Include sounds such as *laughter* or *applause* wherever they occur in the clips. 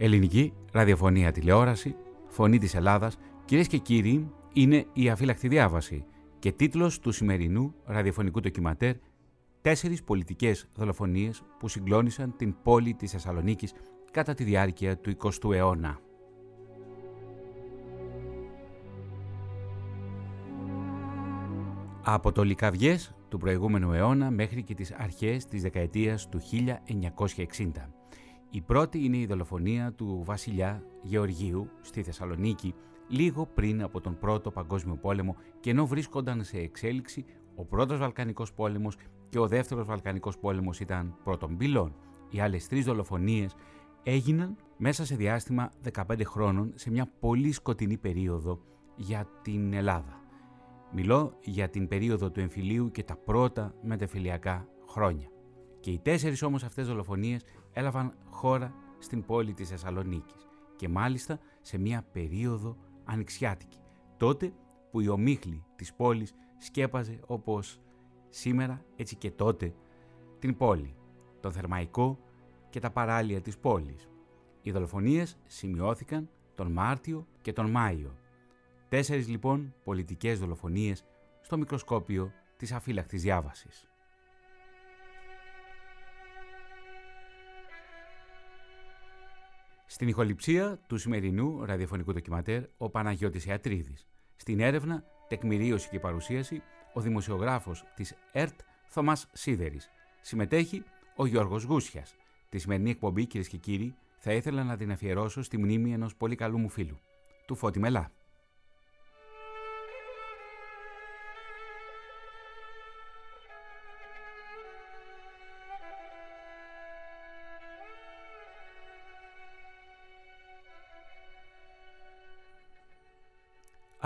Ελληνική ραδιοφωνία τηλεόραση, φωνή της Ελλάδας, κυρίες και κύριοι, είναι η αφύλακτη διάβαση και τίτλος του σημερινού ραδιοφωνικού ντοκιματέρ τέσσερις πολιτικές δολοφονίες που συγκλώνησαν την πόλη της Θεσσαλονίκης κατά τη διάρκεια του 20ου αιώνα. Από το Λικαβιές του προηγούμενου αιώνα μέχρι και τις αρχές της δεκαετίας του 1960. Η πρώτη είναι η δολοφονία του βασιλιά Γεωργίου στη Θεσσαλονίκη λίγο πριν από τον Πρώτο Παγκόσμιο Πόλεμο και ενώ βρίσκονταν σε εξέλιξη ο Πρώτος Βαλκανικός Πόλεμος και ο Δεύτερος Βαλκανικός Πόλεμος ήταν πρώτον πυλών. Οι άλλες τρεις δολοφονίες έγιναν μέσα σε διάστημα 15 χρόνων σε μια πολύ σκοτεινή περίοδο για την Ελλάδα. Μιλώ για την περίοδο του εμφυλίου και τα πρώτα μετεφυλιακά χρόνια. Και οι τέσσερις όμως αυτές δολοφονίες έλαβαν χώρα στην πόλη της Θεσσαλονίκης και μάλιστα σε μια περίοδο ανοιξιάτικη, τότε που η ομίχλη της πόλης σκέπαζε όπως σήμερα έτσι και τότε την πόλη, τον Θερμαϊκό και τα παράλια της πόλης. Οι δολοφονίες σημειώθηκαν τον Μάρτιο και τον Μάιο. Τέσσερις λοιπόν πολιτικές δολοφονίες στο μικροσκόπιο της αφύλακτης διάβασης. Στην ηχοληψία του σημερινού ραδιοφωνικού ντοκιματέρ ο Παναγιώτης Ιατρίδης. Στην έρευνα, τεκμηρίωση και παρουσίαση ο δημοσιογράφος της ΕΡΤ Θωμάς Σίδερης. Συμμετέχει ο Γιώργος Γούσιας. Τη σημερινή εκπομπή, κυρίες και κύριοι, θα ήθελα να την αφιερώσω στη μνήμη ενός πολύ καλού μου φίλου, του Φώτη Μελά.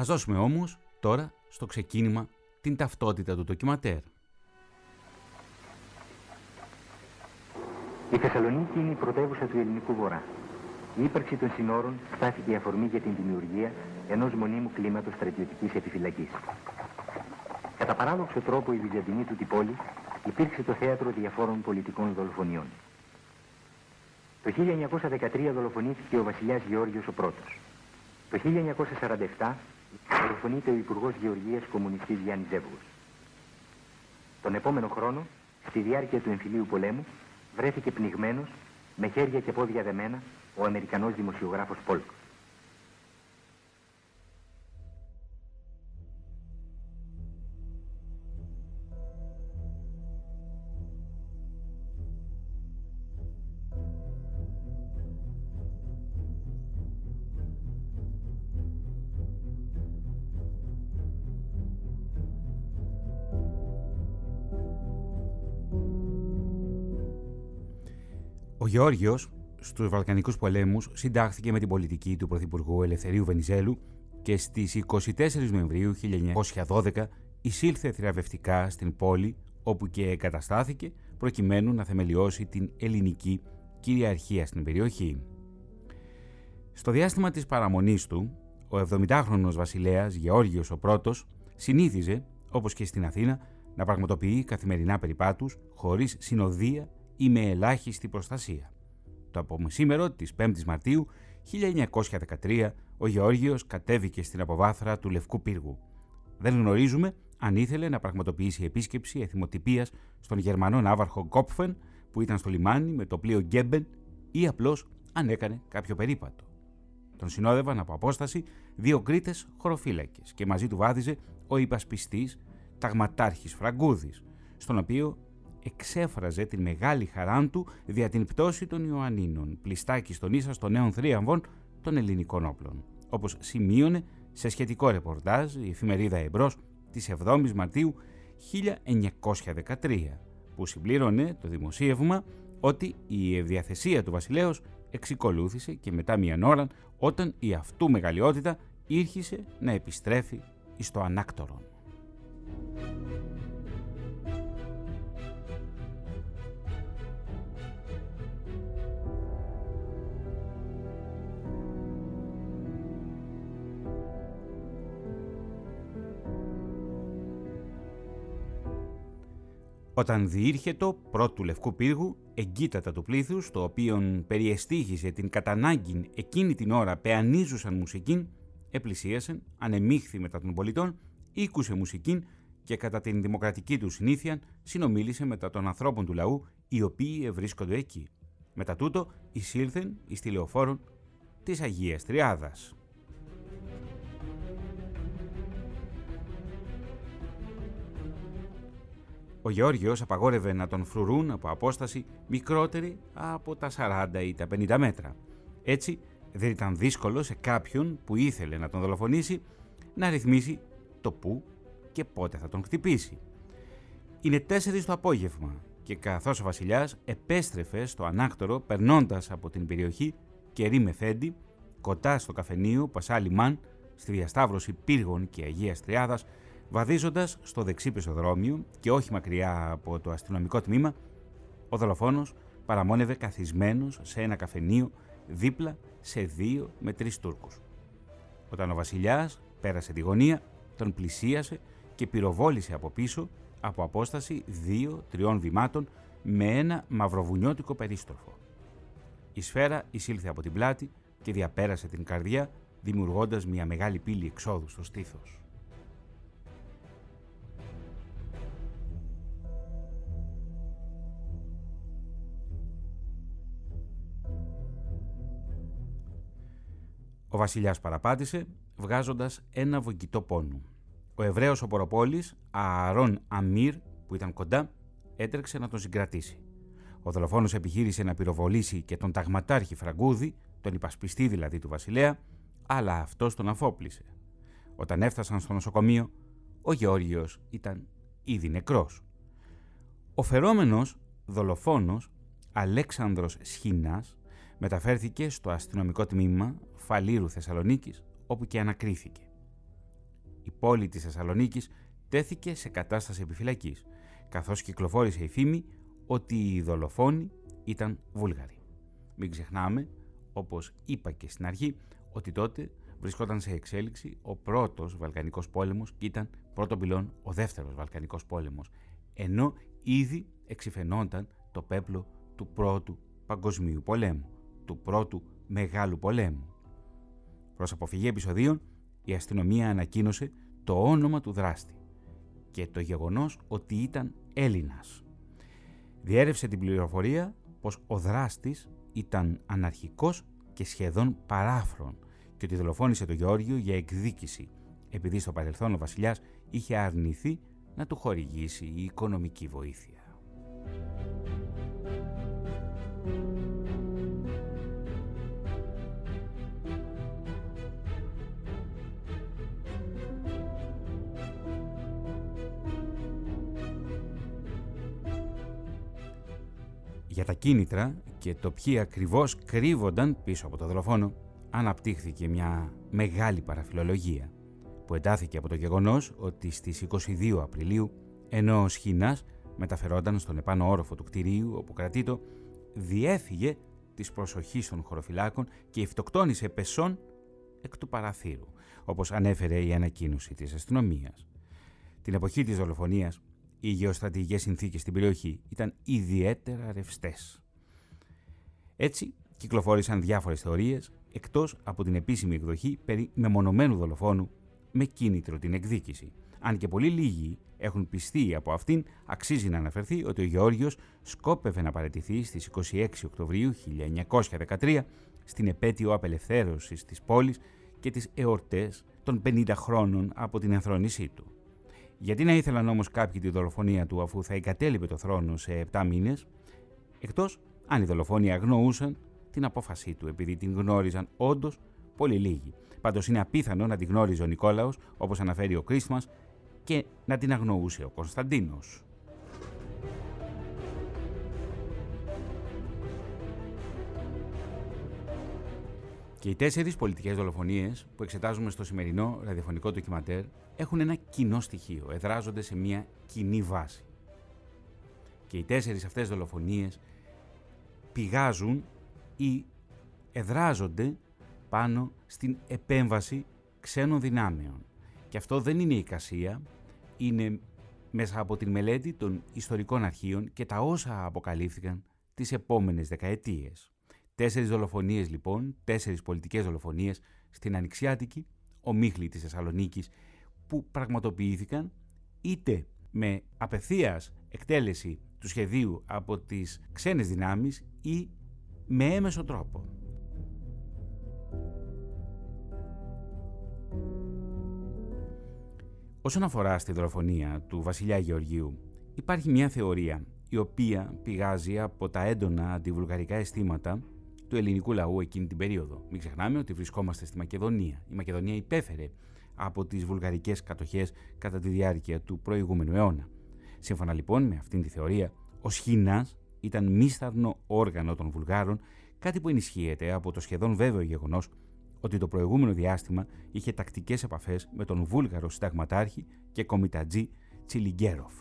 Ας δώσουμε όμως τώρα στο ξεκίνημα την ταυτότητα του ντοκιματέρ. Η Θεσσαλονίκη είναι η πρωτεύουσα του ελληνικού βορρά. Η ύπαρξη των συνόρων στάθηκε η αφορμή για την δημιουργία ενός μονίμου κλίματος στρατιωτικής επιφυλακής. Κατά παράδοξο τρόπο η Βυζαντινή του πόλη υπήρξε το θέατρο διαφόρων πολιτικών δολοφονιών. Το 1913 δολοφονήθηκε ο βασιλιάς Γεώργιος ο πρώτος. Το 1947 δολοφονείται ο Υπουργός Γεωργίας Κομμουνιστής Γιάννης Ζεύγος. Τον επόμενο χρόνο, στη διάρκεια του εμφυλίου πολέμου, βρέθηκε πνιγμένος, με χέρια και πόδια δεμένα, ο Αμερικανός δημοσιογράφος Πόλκ. Γεώργιος στους Βαλκανικούς πολέμους συντάχθηκε με την πολιτική του Πρωθυπουργού Ελευθερίου Βενιζέλου και στις 24 Νοεμβρίου 1912 εισήλθε θηραβευτικά στην πόλη όπου και εγκαταστάθηκε προκειμένου να θεμελιώσει την ελληνική κυριαρχία στην περιοχή. Στο διάστημα της παραμονής του, ο 70χρονος βασιλέας Γεώργιος ο πρώτος συνήθιζε, όπως και στην Αθήνα, να πραγματοποιεί καθημερινά περιπάτους χωρίς συνοδεία ή με ελάχιστη προστασία. Το απομεσήμερο της 5ης Μαρτίου 1913 ο Γεώργιος κατέβηκε στην αποβάθρα του Λευκού Πύργου. Δεν γνωρίζουμε αν ήθελε να πραγματοποιήσει επίσκεψη εθιμοτυπίας στον Γερμανό ναύαρχο Κόπφεν που ήταν στο λιμάνι με το πλοίο Γκέμπεν ή απλώς αν έκανε κάποιο περίπατο. Τον συνόδευαν από απόσταση δύο κρίτες χωροφύλακες και μαζί του βάδιζε ο υπασπιστής ταγματάρχης Φραγκούδης, στον οποίο εξέφραζε την μεγάλη χαρά του δια την πτώση των Ιωαννίνων, πλιστάκι στον ίσα των νέων θρίαμβων των ελληνικών όπλων, όπως σημείωνε σε σχετικό ρεπορτάζ η εφημερίδα Εμπρός της 7ης Μαρτίου 1913, που συμπλήρωνε το δημοσίευμα ότι η ευδιαθεσία του βασιλέως εξικολούθησε και μετά μίαν ώρα όταν η αυτού μεγαλειότητα ήρχισε να επιστρέφει εις το ανάκτορον. Όταν διήρχετο πρώτου λευκού πύργου, εγκύτατα του πλήθους, το οποίον περιεστήγησε την κατανάγκη εκείνη την ώρα πεανίζουσαν μουσικήν, επλησίασε, ανεμίχθη μετά των πολιτών, ήκουσε μουσικήν και κατά την δημοκρατική του συνήθεια συνομίλησε μετά των ανθρώπων του λαού οι οποίοι ευρίσκονται εκεί. Μετά τούτο εισήλθεν εις τηλεοφόρων της Αγίας Τριάδας. Ο Γεώργιος απαγόρευε να τον φρουρούν από απόσταση μικρότερη από τα 40 ή τα 50 μέτρα. Έτσι δεν ήταν δύσκολο σε κάποιον που ήθελε να τον δολοφονήσει να ρυθμίσει το πού και πότε θα τον χτυπήσει. Είναι τέσσερις το απόγευμα και καθώς ο βασιλιάς επέστρεφε στο ανάκτορο περνώντας από την περιοχή Κερί Μεφέντη, κοντά στο καφενείο Πασάλι Μαν, στη διασταύρωση πύργων και Αγίας Τριάδας, βαδίζοντας στο δεξί πεζοδρόμιο και όχι μακριά από το αστυνομικό τμήμα, ο δολοφόνος παραμόνευε καθισμένος σε ένα καφενείο δίπλα σε δύο με τρεις Τούρκους. Όταν ο βασιλιάς πέρασε τη γωνία, τον πλησίασε και πυροβόλησε από πίσω από απόσταση δύο-τριών βημάτων με ένα μαυροβουνιώτικο περίστροφο. Η σφαίρα εισήλθε από την πλάτη και διαπέρασε την καρδιά, δημιουργώντας μια μεγάλη πύλη εξόδου στο στήθος. Ο βασιλιάς παραπάτησε, βγάζοντας ένα βογγητό πόνο. Ο Εβραίος οποροπόλης, Ααρών Αμύρ, που ήταν κοντά, έτρεξε να τον συγκρατήσει. Ο δολοφόνος επιχείρησε να πυροβολήσει και τον ταγματάρχη Φραγκούδη, τον υπασπιστή δηλαδή του βασιλέα, αλλά αυτός τον αφόπλησε. Όταν έφτασαν στο νοσοκομείο, ο Γεώργιος ήταν ήδη νεκρός. Ο φερόμενος δολοφόνος Αλέξανδρος Σχοινάς μεταφέρθηκε στο αστυνομικό τμήμα Φαλήρου Θεσσαλονίκης, όπου και ανακρίθηκε. Η πόλη της Θεσσαλονίκης τέθηκε σε κατάσταση επιφυλακής, καθώς κυκλοφόρησε η φήμη ότι οι δολοφόνοι ήταν Βούλγαροι. Μην ξεχνάμε, όπως είπα και στην αρχή, ότι τότε βρισκόταν σε εξέλιξη ο πρώτος Βαλκανικός πόλεμος και ήταν πρώτο πυλών ο δεύτερος Βαλκανικός πόλεμος, ενώ ήδη εξηφαινόταν το πέπλο του πρώτου παγκοσμίου πολέμου, του πρώτου μεγάλου πολέμου. Προς αποφυγή επεισοδίων, η αστυνομία ανακοίνωσε το όνομα του δράστη και το γεγονός ότι ήταν Έλληνας. Διέρευσε την πληροφορία πως ο δράστης ήταν αναρχικός και σχεδόν παράφρον και ότι δολοφόνησε το Γεώργιο για εκδίκηση επειδή στο παρελθόν ο βασιλιάς είχε αρνηθεί να του χορηγήσει η οικονομική βοήθεια. Για τα κίνητρα και το ποιοι ακριβώς κρύβονταν πίσω από το δολοφόνο, αναπτύχθηκε μια μεγάλη παραφιλολογία που εντάθηκε από το γεγονός ότι στις 22 Απριλίου, ενώ ο Σχοινάς μεταφερόταν στον επάνω όροφο του κτηρίου όπου κρατείτο, διέφυγε της προσοχής των χωροφυλάκων και ευτοκτόνησε πεσόν εκ του παραθύρου, όπως ανέφερε η ανακοίνωση της αστυνομίας. Την εποχή της δολοφονίας, οι γεωστρατηγικές συνθήκες στην περιοχή ήταν ιδιαίτερα ρευστές. Έτσι, κυκλοφόρησαν διάφορες θεωρίες εκτός από την επίσημη εκδοχή περί μεμονωμένου δολοφόνου με κίνητρο την εκδίκηση. Αν και πολύ λίγοι έχουν πιστεί από αυτήν, αξίζει να αναφερθεί ότι ο Γεώργιος σκόπευε να παραιτηθεί στις 26 Οκτωβρίου 1913 στην επέτειο απελευθέρωσης της πόλης και τις εορτές των 50 χρόνων από την ενθρόνησή του. Γιατί να ήθελαν όμως κάποιοι τη δολοφονία του αφού θα εγκατέλειπε το θρόνο σε 7 μήνες, εκτός αν οι δολοφόνοι αγνοούσαν την απόφασή του επειδή την γνώριζαν όντως πολύ λίγοι. Πάντως είναι απίθανο να την γνώριζε ο Νικόλαος, όπως αναφέρει ο Κρίσμα, και να την αγνοούσε ο Κωνσταντίνος. Και οι τέσσερις πολιτικές δολοφονίες που εξετάζουμε στο σημερινό ραδιοφωνικό ντοκιματέρ έχουν ένα κοινό στοιχείο, εδράζονται σε μια κοινή βάση. Και οι τέσσερις αυτές δολοφονίες πηγάζουν ή εδράζονται πάνω στην επέμβαση ξένων δυνάμεων. Και αυτό δεν είναι η εικασία, είναι μέσα από την μελέτη των ιστορικών αρχείων και τα όσα αποκαλύφθηκαν τις επόμενες δεκαετίες. Τέσσερις δολοφονίες λοιπόν, τέσσερις πολιτικές δολοφονίες στην Ανοιξιάτικη, ομίχλη της Θεσσαλονίκης, που πραγματοποιήθηκαν είτε με απευθείας εκτέλεση του σχεδίου από τις ξένες δυνάμεις ή με έμεσο τρόπο. Όσον αφορά στη δολοφονία του βασιλιά Γεωργίου, υπάρχει μια θεωρία η οποία πηγάζει από τα έντονα αντιβουλγαρικά αισθήματα του ελληνικού λαού εκείνη την περίοδο. Μην ξεχνάμε ότι βρισκόμαστε στη Μακεδονία. Η Μακεδονία υπέφερε από τις βουλγαρικές κατοχές κατά τη διάρκεια του προηγούμενου αιώνα. Σύμφωνα λοιπόν με αυτήν τη θεωρία, ο Σχοινάς ήταν μίσταρνο όργανο των Βουλγάρων, κάτι που ενισχύεται από το σχεδόν βέβαιο γεγονός ότι το προηγούμενο διάστημα είχε τακτικές επαφές με τον Βούλγαρο συνταγματάρχη και κομιτατζή Τσιλιγκέροφ.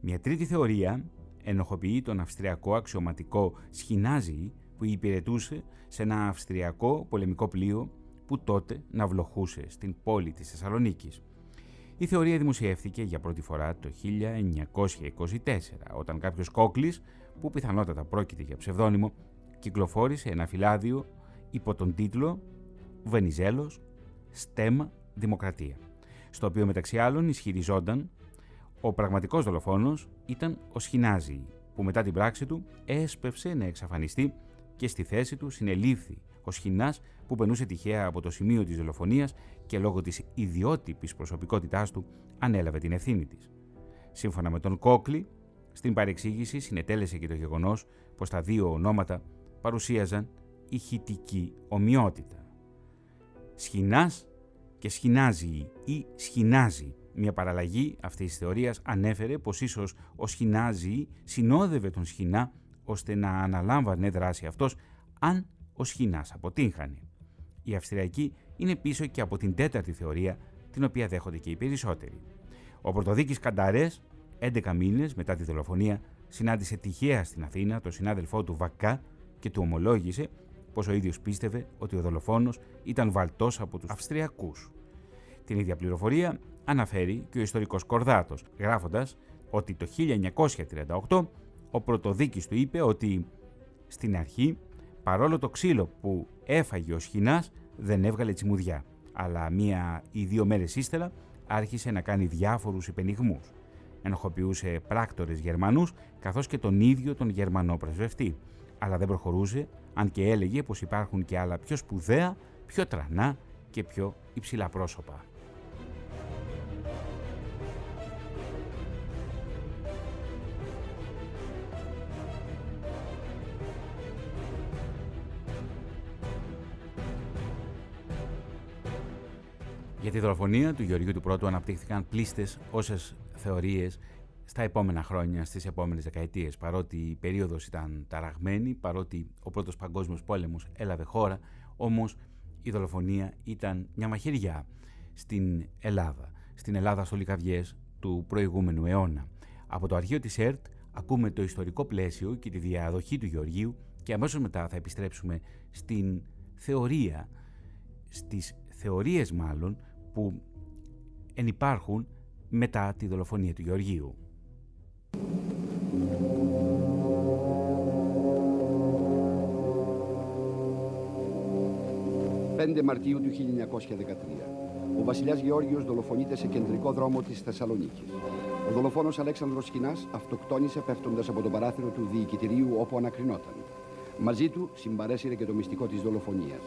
Μια τρίτη θεωρία ενοχοποιεί τον αυστριακό αξιωματικό Σχοινάζη που υπηρετούσε σε ένα αυστριακό πολεμικό πλοίο που τότε ναυλοχούσε στην πόλη της Θεσσαλονίκης. Η θεωρία δημοσιεύθηκε για πρώτη φορά το 1924, όταν κάποιος κόκλης, που πιθανότατα πρόκειται για ψευδόνυμο, κυκλοφόρησε ένα φυλάδιο υπό τον τίτλο «Βενιζέλος, στέμα, δημοκρατία», στο οποίο μεταξύ άλλων ισχυριζόταν ο πραγματικός δολοφόνος ήταν ο Σχοινάζη, που μετά την πράξη του έσπευσε να εξαφανιστεί και στη θέση του συνελήφθη ο Σχοινάς που περνούσε τυχαία από το σημείο της δολοφονίας και λόγω της ιδιότυπης προσωπικότητάς του ανέλαβε την ευθύνη της. Σύμφωνα με τον Κόκλη, στην παρεξήγηση συνετέλεσε και το γεγονός πως τα δύο ονόματα παρουσίαζαν ηχητική ομοιότητα. Σχοινάς και σχοινάζει ή σχοινάζει. Μια παραλλαγή αυτής της θεωρίας ανέφερε πως ίσως ο σχοινάζει συνόδευε τον σχοινά ώστε να αναλάμβανε δράση αυτός αν ο σχοινάς αποτύχανε. Η Αυστριακή είναι πίσω και από την τέταρτη θεωρία, την οποία δέχονται και οι περισσότεροι. Ο πρωτοδίκης Κανταρές, 11 μήνες μετά τη δολοφονία, συνάντησε τυχαία στην Αθήνα τον συνάδελφό του Βακά και του ομολόγησε πως ο ίδιος πίστευε ότι ο δολοφόνος ήταν βαλτός από τους Αυστριακούς. Την ίδια πληροφορία αναφέρει και ο ιστορικός Κορδάτος, γράφοντας ότι το 1938 ο πρωτοδίκης του είπε ότι στην αρχή παρόλο το ξύλο που έφαγε ο Σχοινάς δεν έβγαλε τσιμουδιά, αλλά μία ή δύο μέρες ύστερα άρχισε να κάνει διάφορους υπενιγμούς. Ενοχοποιούσε πράκτορες Γερμανούς καθώς και τον ίδιο τον Γερμανό πρεσβευτή, αλλά δεν προχωρούσε αν και έλεγε πως υπάρχουν και άλλα πιο σπουδαία, πιο τρανά και πιο υψηλά πρόσωπα. Για τη δολοφονία του Γεωργίου του Πρώτου αναπτύχθηκαν πλήστες όσες θεωρίες στα επόμενα χρόνια, στις επόμενες δεκαετίες. Παρότι η περίοδος ήταν ταραγμένη, παρότι ο πρώτος παγκόσμιος πόλεμος έλαβε χώρα, όμως η δολοφονία ήταν μια μαχαιριά στην Ελλάδα. Στην Ελλάδα στολικαυγέ του προηγούμενου αιώνα. Από το αρχείο της ΕΡΤ ακούμε το ιστορικό πλαίσιο και τη διαδοχή του Γεωργίου και αμέσως μετά θα επιστρέψουμε στην θεωρία, στις θεωρίες μάλλον που ενυπάρχουν μετά τη δολοφονία του Γεωργίου. 5 Μαρτίου του 1913. Ο βασιλιάς Γεώργιος δολοφονείται σε κεντρικό δρόμο της Θεσσαλονίκης. Ο δολοφόνος Αλέξανδρος Σκηνάς αυτοκτόνησε πέφτοντας από το παράθυρο του διοικητηρίου όπου ανακρινόταν. Μαζί του συμπαρέσυρε και το μυστικό της δολοφονίας.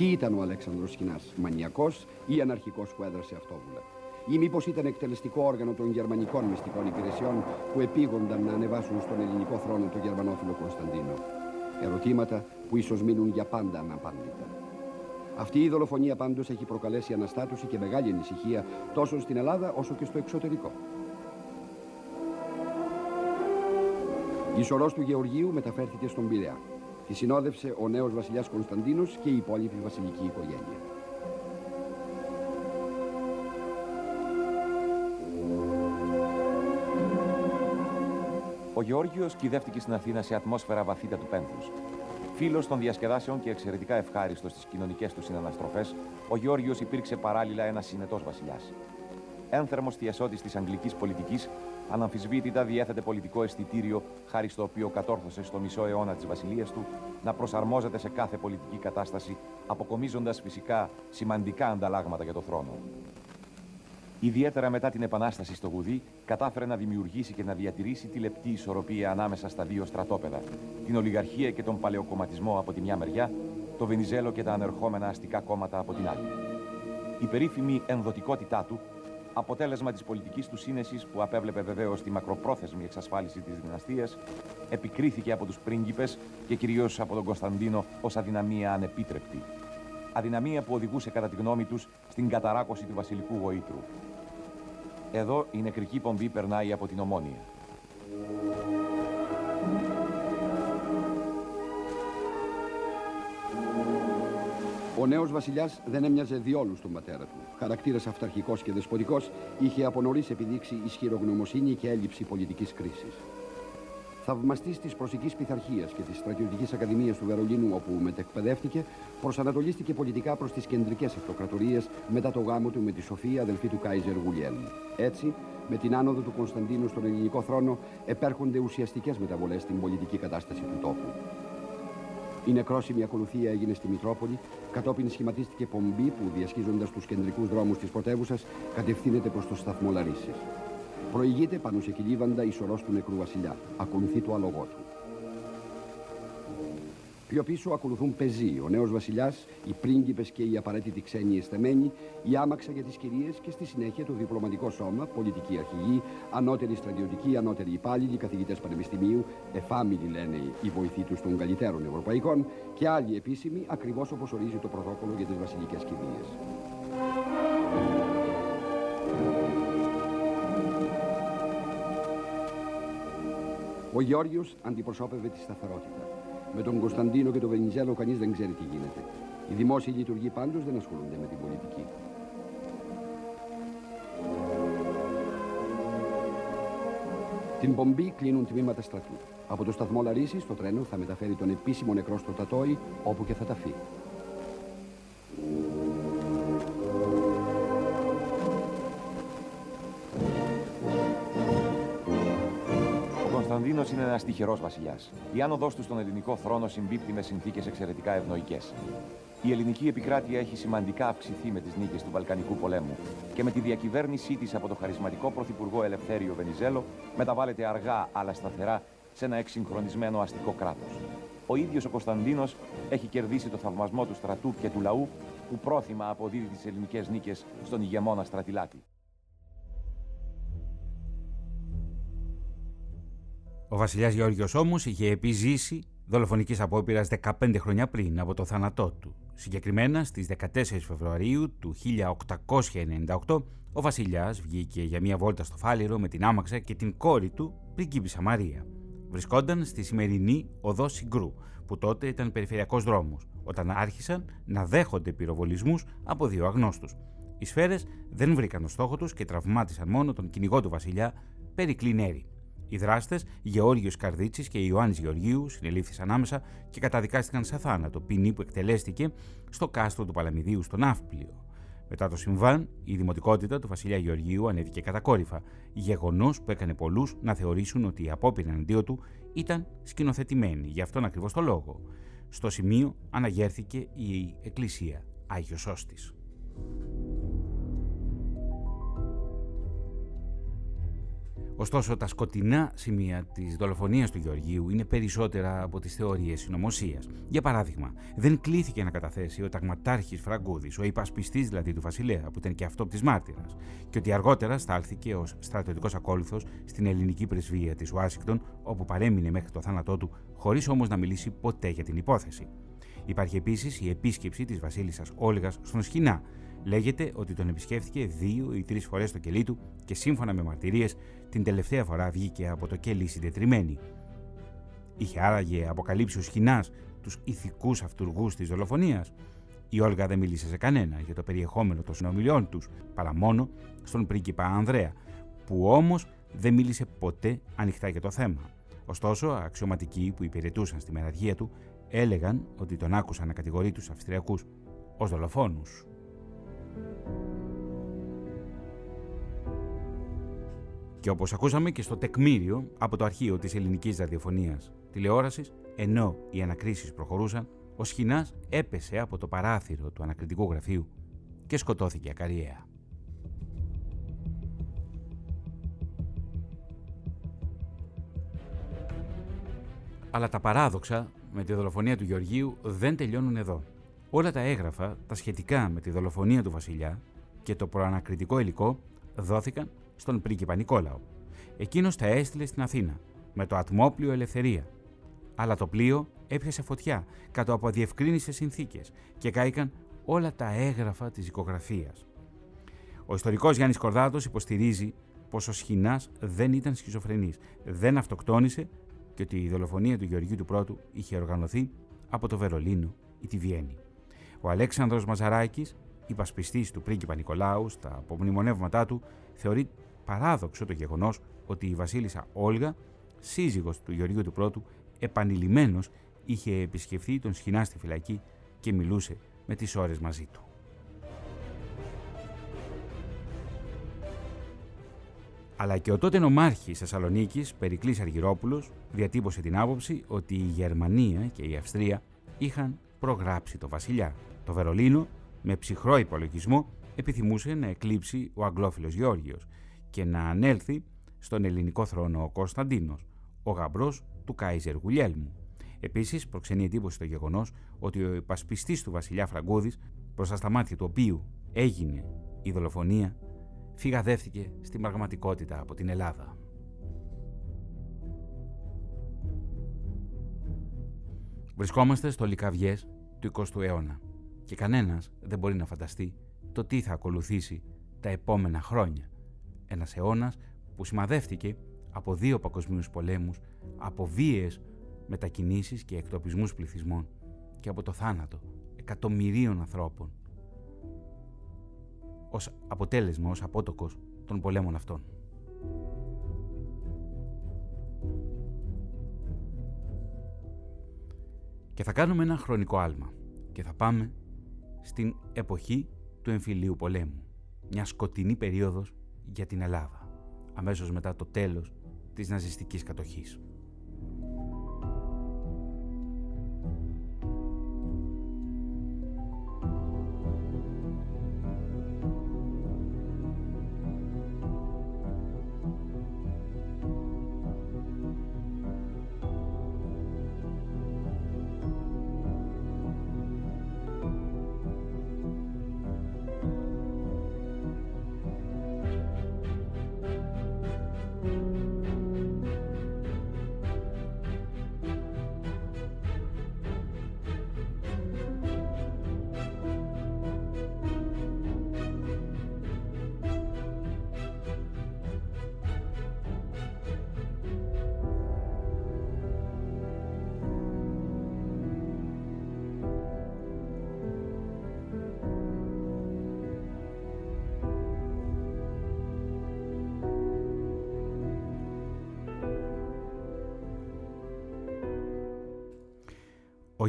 Τι ήταν ο Αλέξανδρος Σκηνάς, μανιακός ή αναρχικός που έδρασε αυτόβουλα. Ή μήπως ήταν εκτελεστικό όργανο των γερμανικών μυστικών υπηρεσιών που επίγονταν να ανεβάσουν στον ελληνικό θρόνο τον γερμανόφιλο Κωνσταντίνο. Ερωτήματα που ίσως μείνουν για πάντα αναπάντητα. Αυτή η δολοφονία πάντως έχει προκαλέσει αναστάτωση και μεγάλη ανησυχία τόσο στην Ελλάδα όσο και στο εξωτερικό. Η σωρός του Γεωργίου μεταφέρθηκε στον Πειραιά. Τη συνόδευσε ο νέος βασιλιάς Κωνσταντίνος και η υπόλοιπη βασιλική οικογένεια. Ο Γεώργιος κυδεύτηκε στην Αθήνα σε ατμόσφαιρα βαθύτα του πένθους. Φίλος των διασκεδάσεων και εξαιρετικά ευχάριστος στις κοινωνικές του συναναστροφές, ο Γεώργιος υπήρξε παράλληλα ένας συνετός βασιλιάς. ένθερμος θειασότης της αγγλικής πολιτικής, αναμφισβήτητα διέθετε πολιτικό αισθητήριο, χάρη στο οποίο κατόρθωσε στο μισό αιώνα της βασιλείας του να προσαρμόζεται σε κάθε πολιτική κατάσταση, αποκομίζοντας φυσικά σημαντικά ανταλλάγματα για το θρόνο. Ιδιαίτερα μετά την Επανάσταση στο Γουδί, κατάφερε να δημιουργήσει και να διατηρήσει τη λεπτή ισορροπία ανάμεσα στα δύο στρατόπεδα, την ολιγαρχία και τον παλαιοκομματισμό από τη μια μεριά, το Βενιζέλο και τα ανερχόμενα αστικά κόμματα από την άλλη. Η περίφημη ενδοτικότητά του, αποτέλεσμα της πολιτικής του σύνεσης που απέβλεπε βεβαίως τη μακροπρόθεσμη εξασφάλιση της δυναστείας, επικρίθηκε από τους πρίγκιπες και κυρίως από τον Κωνσταντίνο ως αδυναμία ανεπίτρεπτη. Αδυναμία που οδηγούσε κατά τη γνώμη τους στην καταράκωση του βασιλικού γοήτρου. Εδώ η νεκρική πομπή περνάει από την Ομόνια. Ο νέος βασιλιάς δεν έμοιαζε διόλου στον πατέρα του. Χαρακτήρας αυταρχικός και δεσποτικός, είχε από νωρίς επιδείξει ισχυρογνωμοσύνη και έλλειψη πολιτικής κρίσης. Θαυμαστής της προσικής πειθαρχίας και της στρατιωτικής ακαδημίας του Βερολίνου, όπου μετεκπαιδεύτηκε, προσανατολίστηκε πολιτικά προς τις κεντρικές αυτοκρατορίες μετά το γάμο του με τη Σοφία, αδελφή του Κάιζερ Γουλιέλμ. Έτσι, με την άνοδο του Κωνσταντίνου στον ελληνικό θρόνο, επέρχονται ουσιαστικές μεταβολές στην πολιτική κατάσταση του τόπου. Η νεκρόσιμη ακολουθία έγινε στη Μητρόπολη, κατόπιν σχηματίστηκε πομπή που διασχίζοντας τους κεντρικούς δρόμους της πρωτεύουσας κατευθύνεται προς το σταθμό Λαρίσης. Προηγείται πάνω σε κυλίβαντα η σωρός του νεκρού βασιλιά. Ακολουθεί το αλογό του. Πιο πίσω ακολουθούν πεζοί, ο νέος βασιλιάς, οι πρίγκιπες και οι απαραίτητοι ξένοι εστεμένοι, η άμαξα για τις κυρίες και στη συνέχεια το διπλωματικό σώμα, πολιτική αρχηγοί, ανώτεροι στρατιωτικοί, ανώτεροι υπάλληλοι, καθηγητές πανεπιστημίου, εφάμιλοι λένε οι βοηθοί τους των καλύτερων ευρωπαϊκών και άλλοι επίσημοι, ακριβώς όπως ορίζει το πρωτόκολλο για τις βασιλικές κηδείε. Ο Γιώργος αντιπροσώπευε τη σταθερότητα. Με τον Κωνσταντίνο και τον Βενιζέλο κανείς δεν ξέρει τι γίνεται. Οι δημόσιοι λειτουργοί πάντως δεν ασχολούνται με την πολιτική. Την πομπή κλείνουν τμήματα στρατού. Από το σταθμό Λαρίσης το τρένο θα μεταφέρει τον επίσημο νεκρό στο Τατόι όπου και θα τα Κωνσταντίνο είναι ένας τυχερός βασιλιάς. Η άνοδός του στον ελληνικό θρόνο συμπίπτει με συνθήκες εξαιρετικά ευνοϊκές. Η ελληνική επικράτεια έχει σημαντικά αυξηθεί με τις νίκες του Βαλκανικού πολέμου και με τη διακυβέρνησή της από το χαρισματικό πρωθυπουργό Ελευθέριο Βενιζέλο μεταβάλλεται αργά αλλά σταθερά σε ένα εξυγχρονισμένο αστικό κράτος. Ο ίδιος ο Κωνσταντίνος έχει κερδίσει το θαυμασμό του στρατού και του λαού που πρόθυμα αποδίδει τις ελληνικές νίκες στον ηγεμόνα στρατιλάτη. Ο βασιλιάς Γεώργιος όμω είχε επιζήσει δολοφονικής απόπειρας 15 χρόνια πριν από το θάνατό του. Συγκεκριμένα στις 14 Φεβρουαρίου του 1898, ο βασιλιάς βγήκε για μια βόλτα στο Φάληρο με την άμαξα και την κόρη του, πριγκίπισσα Μαρία. Βρισκόνταν στη σημερινή οδό Συγκρού, που τότε ήταν περιφερειακός δρόμος, όταν άρχισαν να δέχονται πυροβολισμούς από δύο αγνώστους. Οι σφαίρες δεν βρήκαν το στόχο τους και τραυμάτισαν μόνο τον κυνηγό του βασιλιά, Περικλή Νέρη. Οι δράστες, Γεώργιος Καρδίτσης και Ιωάννης Γεωργίους, συνελήφθησαν άμεσα και καταδικάστηκαν σε θάνατο, ποινή που εκτελέστηκε στο κάστρο του Παλαμιδίου στο Ναύπλιο. Μετά το συμβάν, η δημοτικότητα του βασιλιά Γεωργίου ανέβηκε κατακόρυφα, γεγονός που έκανε πολλούς να θεωρήσουν ότι η απόπειρα εναντίον του ήταν σκηνοθετημένη, γι' αυτόν ακριβώς το λόγο. Στο σημείο αναγέρθηκε η Εκκλησία Άγιος Όστης. Ωστόσο, τα σκοτεινά σημεία της δολοφονίας του Γεωργίου είναι περισσότερα από τις θεωρίες συνωμοσίας. Για παράδειγμα, δεν κλήθηκε να καταθέσει ο ταγματάρχης Φραγκούδης, ο υπασπιστής δηλαδή του Βασιλέα, που ήταν και αυτό τη μάρτυρας, και ότι αργότερα στάλθηκε ως στρατιωτικός ακόλουθος στην ελληνική πρεσβεία της Ουάσιγκτον, όπου παρέμεινε μέχρι το θάνατό του, χωρίς όμως να μιλήσει ποτέ για την υπόθεση. Υπάρχει επίσης η επίσκεψη της Βασίλισσας Όλγας στον Σχοινά, Λέγεται ότι τον επισκέφθηκε δύο ή τρεις φορές στο κελί του και σύμφωνα με μαρτυρίες, την τελευταία φορά βγήκε από το κελί συντετριμένη. Είχε άραγε αποκαλύψει ο Σχοινάς τους ηθικούς αυτούργους της δολοφονίας. Η Όλγα δεν μίλησε σε κανένα για το περιεχόμενο των συνομιλιών τους, παρά μόνο στον πρίγκιπα Ανδρέα, που όμως δεν μίλησε ποτέ ανοιχτά για το θέμα. Ωστόσο, αξιωματικοί που υπηρετούσαν στη μεραργία του έλεγαν ότι τον άκουσαν να κατηγορεί τους Αυστριακούς ως δολοφόνους. Και όπως ακούσαμε και στο τεκμήριο από το αρχείο της ελληνικής ραδιοφωνίας τηλεόρασης, ενώ οι ανακρίσεις προχωρούσαν, ο Σχοινάς έπεσε από το παράθυρο του ανακριτικού γραφείου και σκοτώθηκε ακαριέα. Αλλά τα παράδοξα με τη δολοφονία του Γεωργίου δεν τελειώνουν εδώ. Όλα τα έγγραφα, τα σχετικά με τη δολοφονία του βασιλιά και το προανακριτικό υλικό δόθηκαν στον πρίγκιπα Νικόλαο. Εκείνος τα έστειλε στην Αθήνα με το ατμόπλιο Ελευθερία. Αλλά το πλοίο έπιασε φωτιά κάτω από αδιευκρίνησες συνθήκες και κάηκαν όλα τα έγγραφα της οικογραφίας. Ο ιστορικός Γιάννης Κορδάτος υποστηρίζει πως ο Σχοινάς δεν ήταν σχιζοφρενής, δεν αυτοκτόνησε και ότι η δολοφονία του Γεωργίου του Πρώτου είχε οργανωθεί από το Βερολίνο ή τη Βιέννη. Ο Αλέξανδρος Μαζαράκης, υπασπιστής του πρίγκιπα Νικολάου, στα απομνημονεύματά του, θεωρεί παράδοξο το γεγονός ότι η βασίλισσα Όλγα, σύζυγος του Γεωργίου του Πρώτου, επανειλημμένος είχε επισκεφθεί τον Σχοινά στη φυλακή και μιλούσε με τις ώρες μαζί του. Αλλά και ο τότε νομάρχης Θεσσαλονίκης, Περικλής Αργυρόπουλος, διατύπωσε την άποψη ότι η Γερμανία και η Αυστρία είχαν προγράψει το βασιλιά. Το Βερολίνο, με ψυχρό υπολογισμό, επιθυμούσε να εκλείψει ο Αγγλόφιλος Γεώργιος και να ανέλθει στον ελληνικό θρόνο ο Κωνσταντίνος, ο γαμπρός του Κάιζερ Γουλιέλμου. Επίσης, προξενεί εντύπωση το γεγονός ότι ο υπασπιστής του βασιλιά Φραγκούδη, μπροστά στα μάτια του οποίου έγινε η δολοφονία, φυγαδεύτηκε στην πραγματικότητα από την Ελλάδα. Βρισκόμαστε στο Λικαβιές του 20ου αιώνα και κανένας δεν μπορεί να φανταστεί το τι θα ακολουθήσει τα επόμενα χρόνια. Ένας αιώνας που σημαδεύτηκε από δύο παγκοσμίους πολέμους, από βίαιες μετακινήσεις και εκτοπισμούς πληθυσμών και από το θάνατο εκατομμυρίων ανθρώπων ως αποτέλεσμα, ως απότοκος των πολέμων αυτών. Και θα κάνουμε ένα χρονικό άλμα και θα πάμε στην εποχή του εμφυλίου πολέμου. Μια σκοτεινή περίοδος για την Ελλάδα, αμέσως μετά το τέλος της ναζιστικής κατοχής.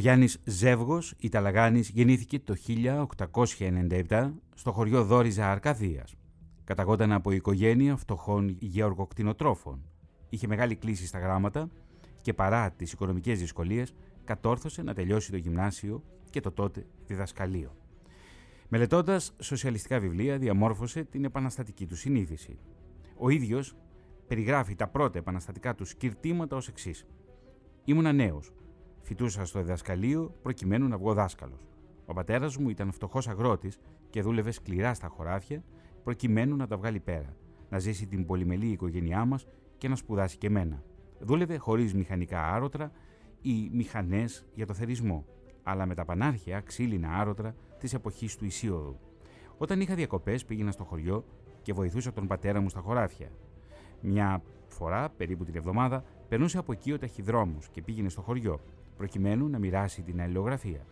Γιάννης Ζεύγος Ιταλαγάνης γεννήθηκε το 1897 στο χωριό Δόριζα Αρκαδίας. Καταγόταν από οικογένεια φτωχών γεωργοκτηνοτρόφων. Είχε μεγάλη κλίση στα γράμματα και παρά τις οικονομικές δυσκολίες κατόρθωσε να τελειώσει το γυμνάσιο και το τότε διδασκαλείο. Μελετώντας σοσιαλιστικά βιβλία διαμόρφωσε την επαναστατική του συνείδηση. Ο ίδιος περιγράφει τα πρώτα επαναστατικά τους σκυρτήματα ως εξής. Ήμουνα νέος, Φοιτούσα στο διδασκαλείο προκειμένου να βγω δάσκαλος. Ο πατέρας μου ήταν φτωχός αγρότης και δούλευε σκληρά στα χωράφια προκειμένου να τα βγάλει πέρα, να ζήσει την πολυμελή οικογένειά μας και να σπουδάσει και εμένα. Δούλευε χωρίς μηχανικά άρωτρα ή μηχανές για το θερισμό, αλλά με τα πανάρχια ξύλινα άρωτρα της εποχής του Ισίωδου. Όταν είχα διακοπές, πήγαινα στο χωριό και βοηθούσα τον πατέρα μου στα χωράφια. Μια φορά, περίπου την εβδομάδα, περνούσε από εκεί ο ταχυδρόμος και πήγαινε στο χωριό προκειμένου να μοιράσει την αλληλογραφία.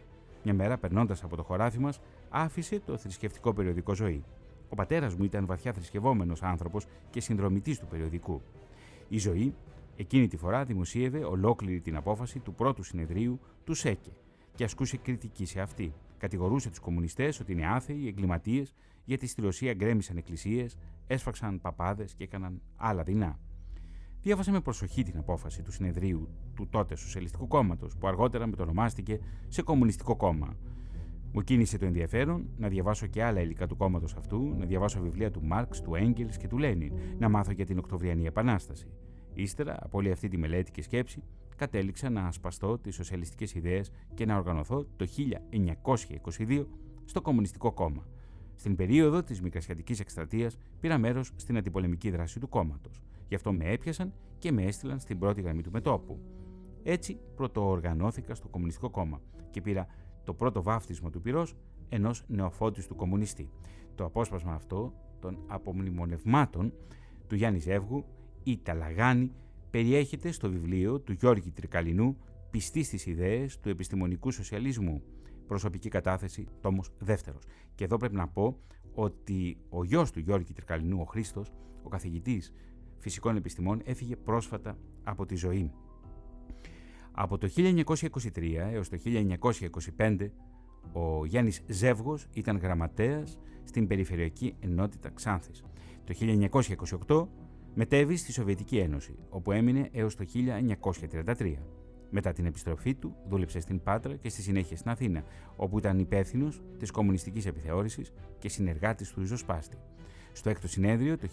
Μια μέρα, περνώντας από το χωράφι μας, άφησε το θρησκευτικό περιοδικό Ζωή. Ο πατέρας μου ήταν βαθιά θρησκευόμενος άνθρωπος και συνδρομητής του περιοδικού. Η Ζωή εκείνη τη φορά δημοσίευε ολόκληρη την απόφαση του πρώτου συνεδρίου του ΣΕΚΕ και ασκούσε κριτική σε αυτή. Κατηγορούσε τους κομμουνιστές ότι είναι άθεοι, εγκληματίες, γιατί στη Ρωσία γκρέμισαν εκκλησίες, έσφαξαν παπάδες και έκαναν άλλα δεινά. Διάβασα με προσοχή την απόφαση του συνεδρίου του τότε Σοσιαλιστικού Κόμματος, που αργότερα μετονομάστηκε σε Κομμουνιστικό Κόμμα. Μου κίνησε το ενδιαφέρον να διαβάσω και άλλα υλικά του κόμματος αυτού, να διαβάσω βιβλία του Μάρξ, του Έγκελς και του Λένιν, να μάθω για την Οκτωβριανή Επανάσταση. Ύστερα από όλη αυτή τη μελέτη και σκέψη, κατέληξα να ασπαστώ τις σοσιαλιστικές ιδέες και να οργανωθώ το 1922 στο Κομμουνιστικό Κόμμα. Στην περίοδο της Μικρασιατικής Εκστρατείας πήρα μέρος στην αντιπολεμική δράση του κόμματος. Γι' αυτό με έπιασαν και με έστειλαν στην πρώτη γραμμή του μετόπου. Έτσι πρωτοοργανώθηκα στο Κομμουνιστικό Κόμμα και πήρα το πρώτο βάφτισμα του πυρός ενός νεοφώτιστου κομμουνιστή. Το απόσπασμα αυτό των απομνημονευμάτων του Γιάννης Ζεύγου «Η Ταλαγάνη» περιέχεται στο βιβλίο του Γιώργη Τρικαλινού «Πιστή στις ιδέες του επιστημονικού σοσιαλισμού» προσωπική κατάθεση, τόμος δεύτερος. Και εδώ πρέπει να πω ότι ο γιος του Γιώργη Τρικαλινού, ο Χρήστος, ο καθηγητής φυσικών επιστημών, έφυγε πρόσφατα από τη ζωή. Από το 1923 έως το 1925 ο Γιάννης Ζεύγος ήταν γραμματέας στην Περιφερειακή Ενότητα Ξάνθης. Το 1928 μετέβη στη Σοβιετική Ένωση, όπου έμεινε έως το 1933. Μετά την επιστροφή του, δούλεψε στην Πάτρα και στη συνέχεια στην Αθήνα, όπου ήταν υπεύθυνος της κομμουνιστικής επιθεώρησης και συνεργάτης του Ριζοσπάστη. Στο έκτος συνέδριο, το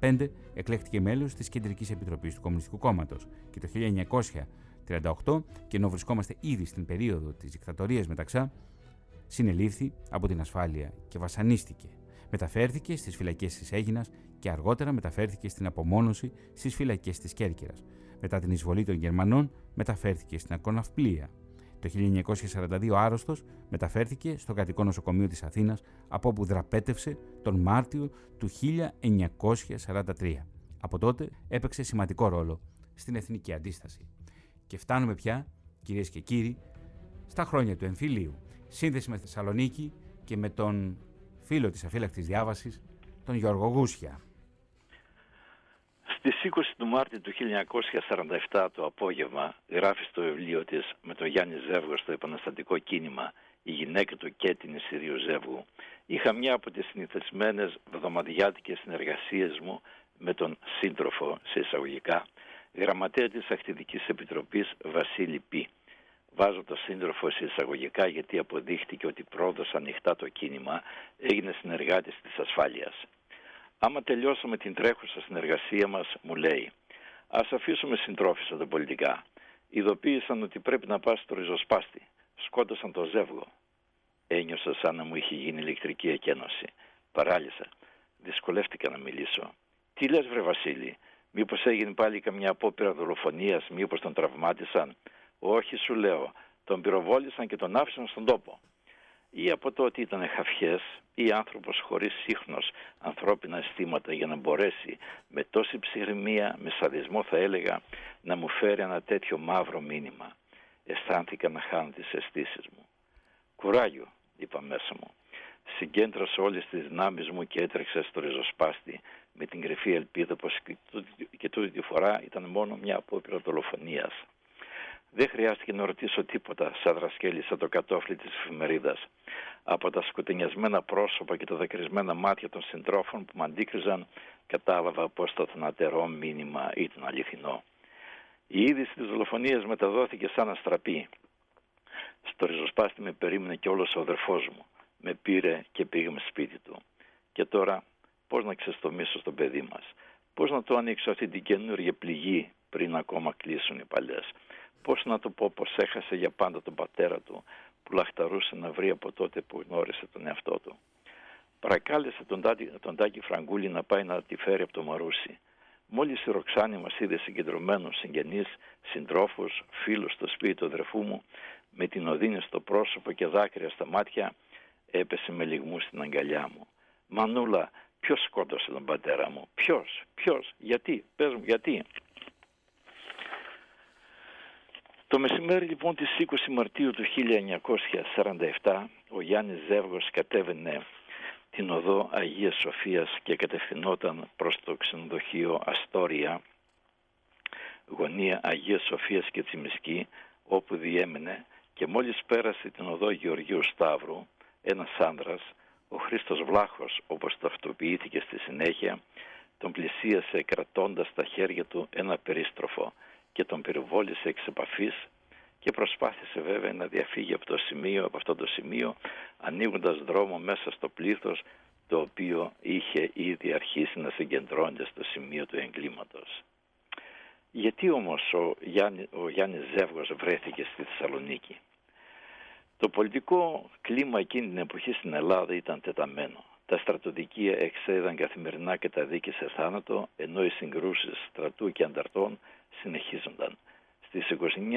1935, εκλέχτηκε μέλος της Κεντρικής Επιτροπής του Κομμουνιστικού Κόμματος και το 1938, και ενώ βρισκόμαστε ήδη στην περίοδο της δικτατορίας μεταξά, συνελήφθη από την ασφάλεια και βασανίστηκε. Μεταφέρθηκε στις φυλακές της Έγινας και αργότερα μεταφέρθηκε στην απομόνωση στις φυλακές της Κέρκυρας. Μετά την εισβολή των Γερμανών, μεταφέρθηκε στην Ακοναυπλία. Το 1942 άρρωστος μεταφέρθηκε στο κρατικό νοσοκομείο της Αθήνας από όπου δραπέτευσε τον Μάρτιο του 1943. Από τότε έπαιξε σημαντικό ρόλο στην εθνική αντίσταση. Και φτάνουμε πια, κυρίες και κύριοι, στα χρόνια του εμφυλίου. Σύνδεση με Θεσσαλονίκη και με τον φίλο της αφύλακτης διάβασης, τον Γιώργο Γούσια. Στις 20 του Μάρτη του 1947 το απόγευμα γράφει στο βιβλίο της με τον Γιάννη Ζεύγος στο επαναστατικό κίνημα «Η γυναίκα του Κέτινη Συρίου Ζεύγου» είχα μια από τις συνηθισμένες βδομαδιάτικες συνεργασίες μου με τον σύντροφο σε εισαγωγικά γραμματέα της Ακτιδικής Επιτροπής Βασίλη Π. Βάζω το σύντροφο σε εισαγωγικά γιατί αποδείχτηκε ότι πρόδωσε ανοιχτά το κίνημα έγινε συνεργάτης της ασφάλειας. Άμα τελειώσαμε την τρέχουσα συνεργασία μας, μου λέει, ας αφήσουμε συντρόφισσα τα πολιτικά. Ειδοποίησαν ότι πρέπει να πας στο ριζοσπάστη. Σκότωσαν το ζεύγο. Ένιωσα σαν να μου είχε γίνει ηλεκτρική εκένωση. Παράλυσα. Δυσκολεύτηκα να μιλήσω. Τι λες βρε Βασίλη, μήπως έγινε πάλι καμιά απόπειρα δολοφονίας, μήπως τον τραυμάτισαν; Όχι σου λέω, τον πυροβόλησαν και τον άφησαν στον τόπο ή από το ότι ήταν χαφιές ή άνθρωπος χωρίς σύγχρονος ανθρώπινα αισθήματα για να μπορέσει με τόση ψυχραιμία, με σαδισμό θα έλεγα, να μου φέρει ένα τέτοιο μαύρο μήνυμα. Αισθάνθηκα να χάνω τις αισθήσεις μου. Κουράγιο, είπα μέσα μου. Συγκέντρωσα όλες τις δυνάμεις μου και έτρεξα στο ριζοσπάστη με την κρυφή ελπίδα πως και τούτη τη φορά ήταν μόνο μια απόπειρα δολοφονίας. Δεν χρειάστηκε να ρωτήσω τίποτα, σαν δρασκέλισα το κατόφλι της εφημερίδας. Από τα σκοτεινιασμένα πρόσωπα και τα δακρυσμένα μάτια των συντρόφων που με αντίκριζαν, κατάλαβα πως το θανατερό μήνυμα ήταν αληθινό. Η είδηση της δολοφονίας μεταδόθηκε σαν αστραπή. Στο ριζοσπάστη με περίμενε και όλος ο αδερφός μου. Με πήρε και πήγαμε σπίτι του. Και τώρα πώς να ξεστομίσω στο παιδί μας; Πώς να το ανοίξω αυτή την καινούργια πληγή πριν ακόμα κλείσουν οι παλιές; Πώς να το πω, πως έχασε για πάντα τον πατέρα του που λαχταρούσε να βρει από τότε που γνώρισε τον εαυτό του. Παρακάλεσε τον, τον Τάκη Φραγκούλη να πάει να τη φέρει από το Μαρούσι. Μόλις η Ροξάνη μας είδε συγκεντρωμένους συγγενείς, συντρόφους, φίλους στο σπίτι του αδερφού μου, με την οδύνη στο πρόσωπο και δάκρυα στα μάτια, έπεσε με λιγμούς στην αγκαλιά μου. Μανούλα, ποιος σκότωσε τον πατέρα μου, ποιος, ποιος, γιατί, πες μου γιατί. Το μεσημέρι λοιπόν της 20 Μαρτίου του 1947 ο Γιάννης Ζεύγος κατέβαινε την οδό Αγίας Σοφίας και κατευθυνόταν προς το ξενοδοχείο Αστόρια γωνία Αγίας Σοφίας και Τσιμισκή όπου διέμενε και μόλις πέρασε την οδό Γεωργίου Σταύρου ένας άνδρας ο Χρήστος Βλάχος, όπως ταυτοποιήθηκε στη συνέχεια, τον πλησίασε κρατώντας στα χέρια του ένα περίστροφο και τον περιβόλησε εξ επαφής και προσπάθησε βέβαια να διαφύγει από, το σημείο, από αυτό το σημείο ανοίγοντας δρόμο μέσα στο πλήθος το οποίο είχε ήδη αρχίσει να συγκεντρώνεται στο σημείο του εγκλήματος. Γιατί όμως ο, Γιάννη, ο Γιάννης Ζεύγος βρέθηκε στη Θεσσαλονίκη; Το πολιτικό κλίμα εκείνη την εποχή στην Ελλάδα ήταν τεταμένο. Τα στρατοδικεία εξέδαν καθημερινά και τα δίκη σε θάνατο, ενώ οι συγκρούσεις στρατού και ανταρτών συνεχίζονταν. Στις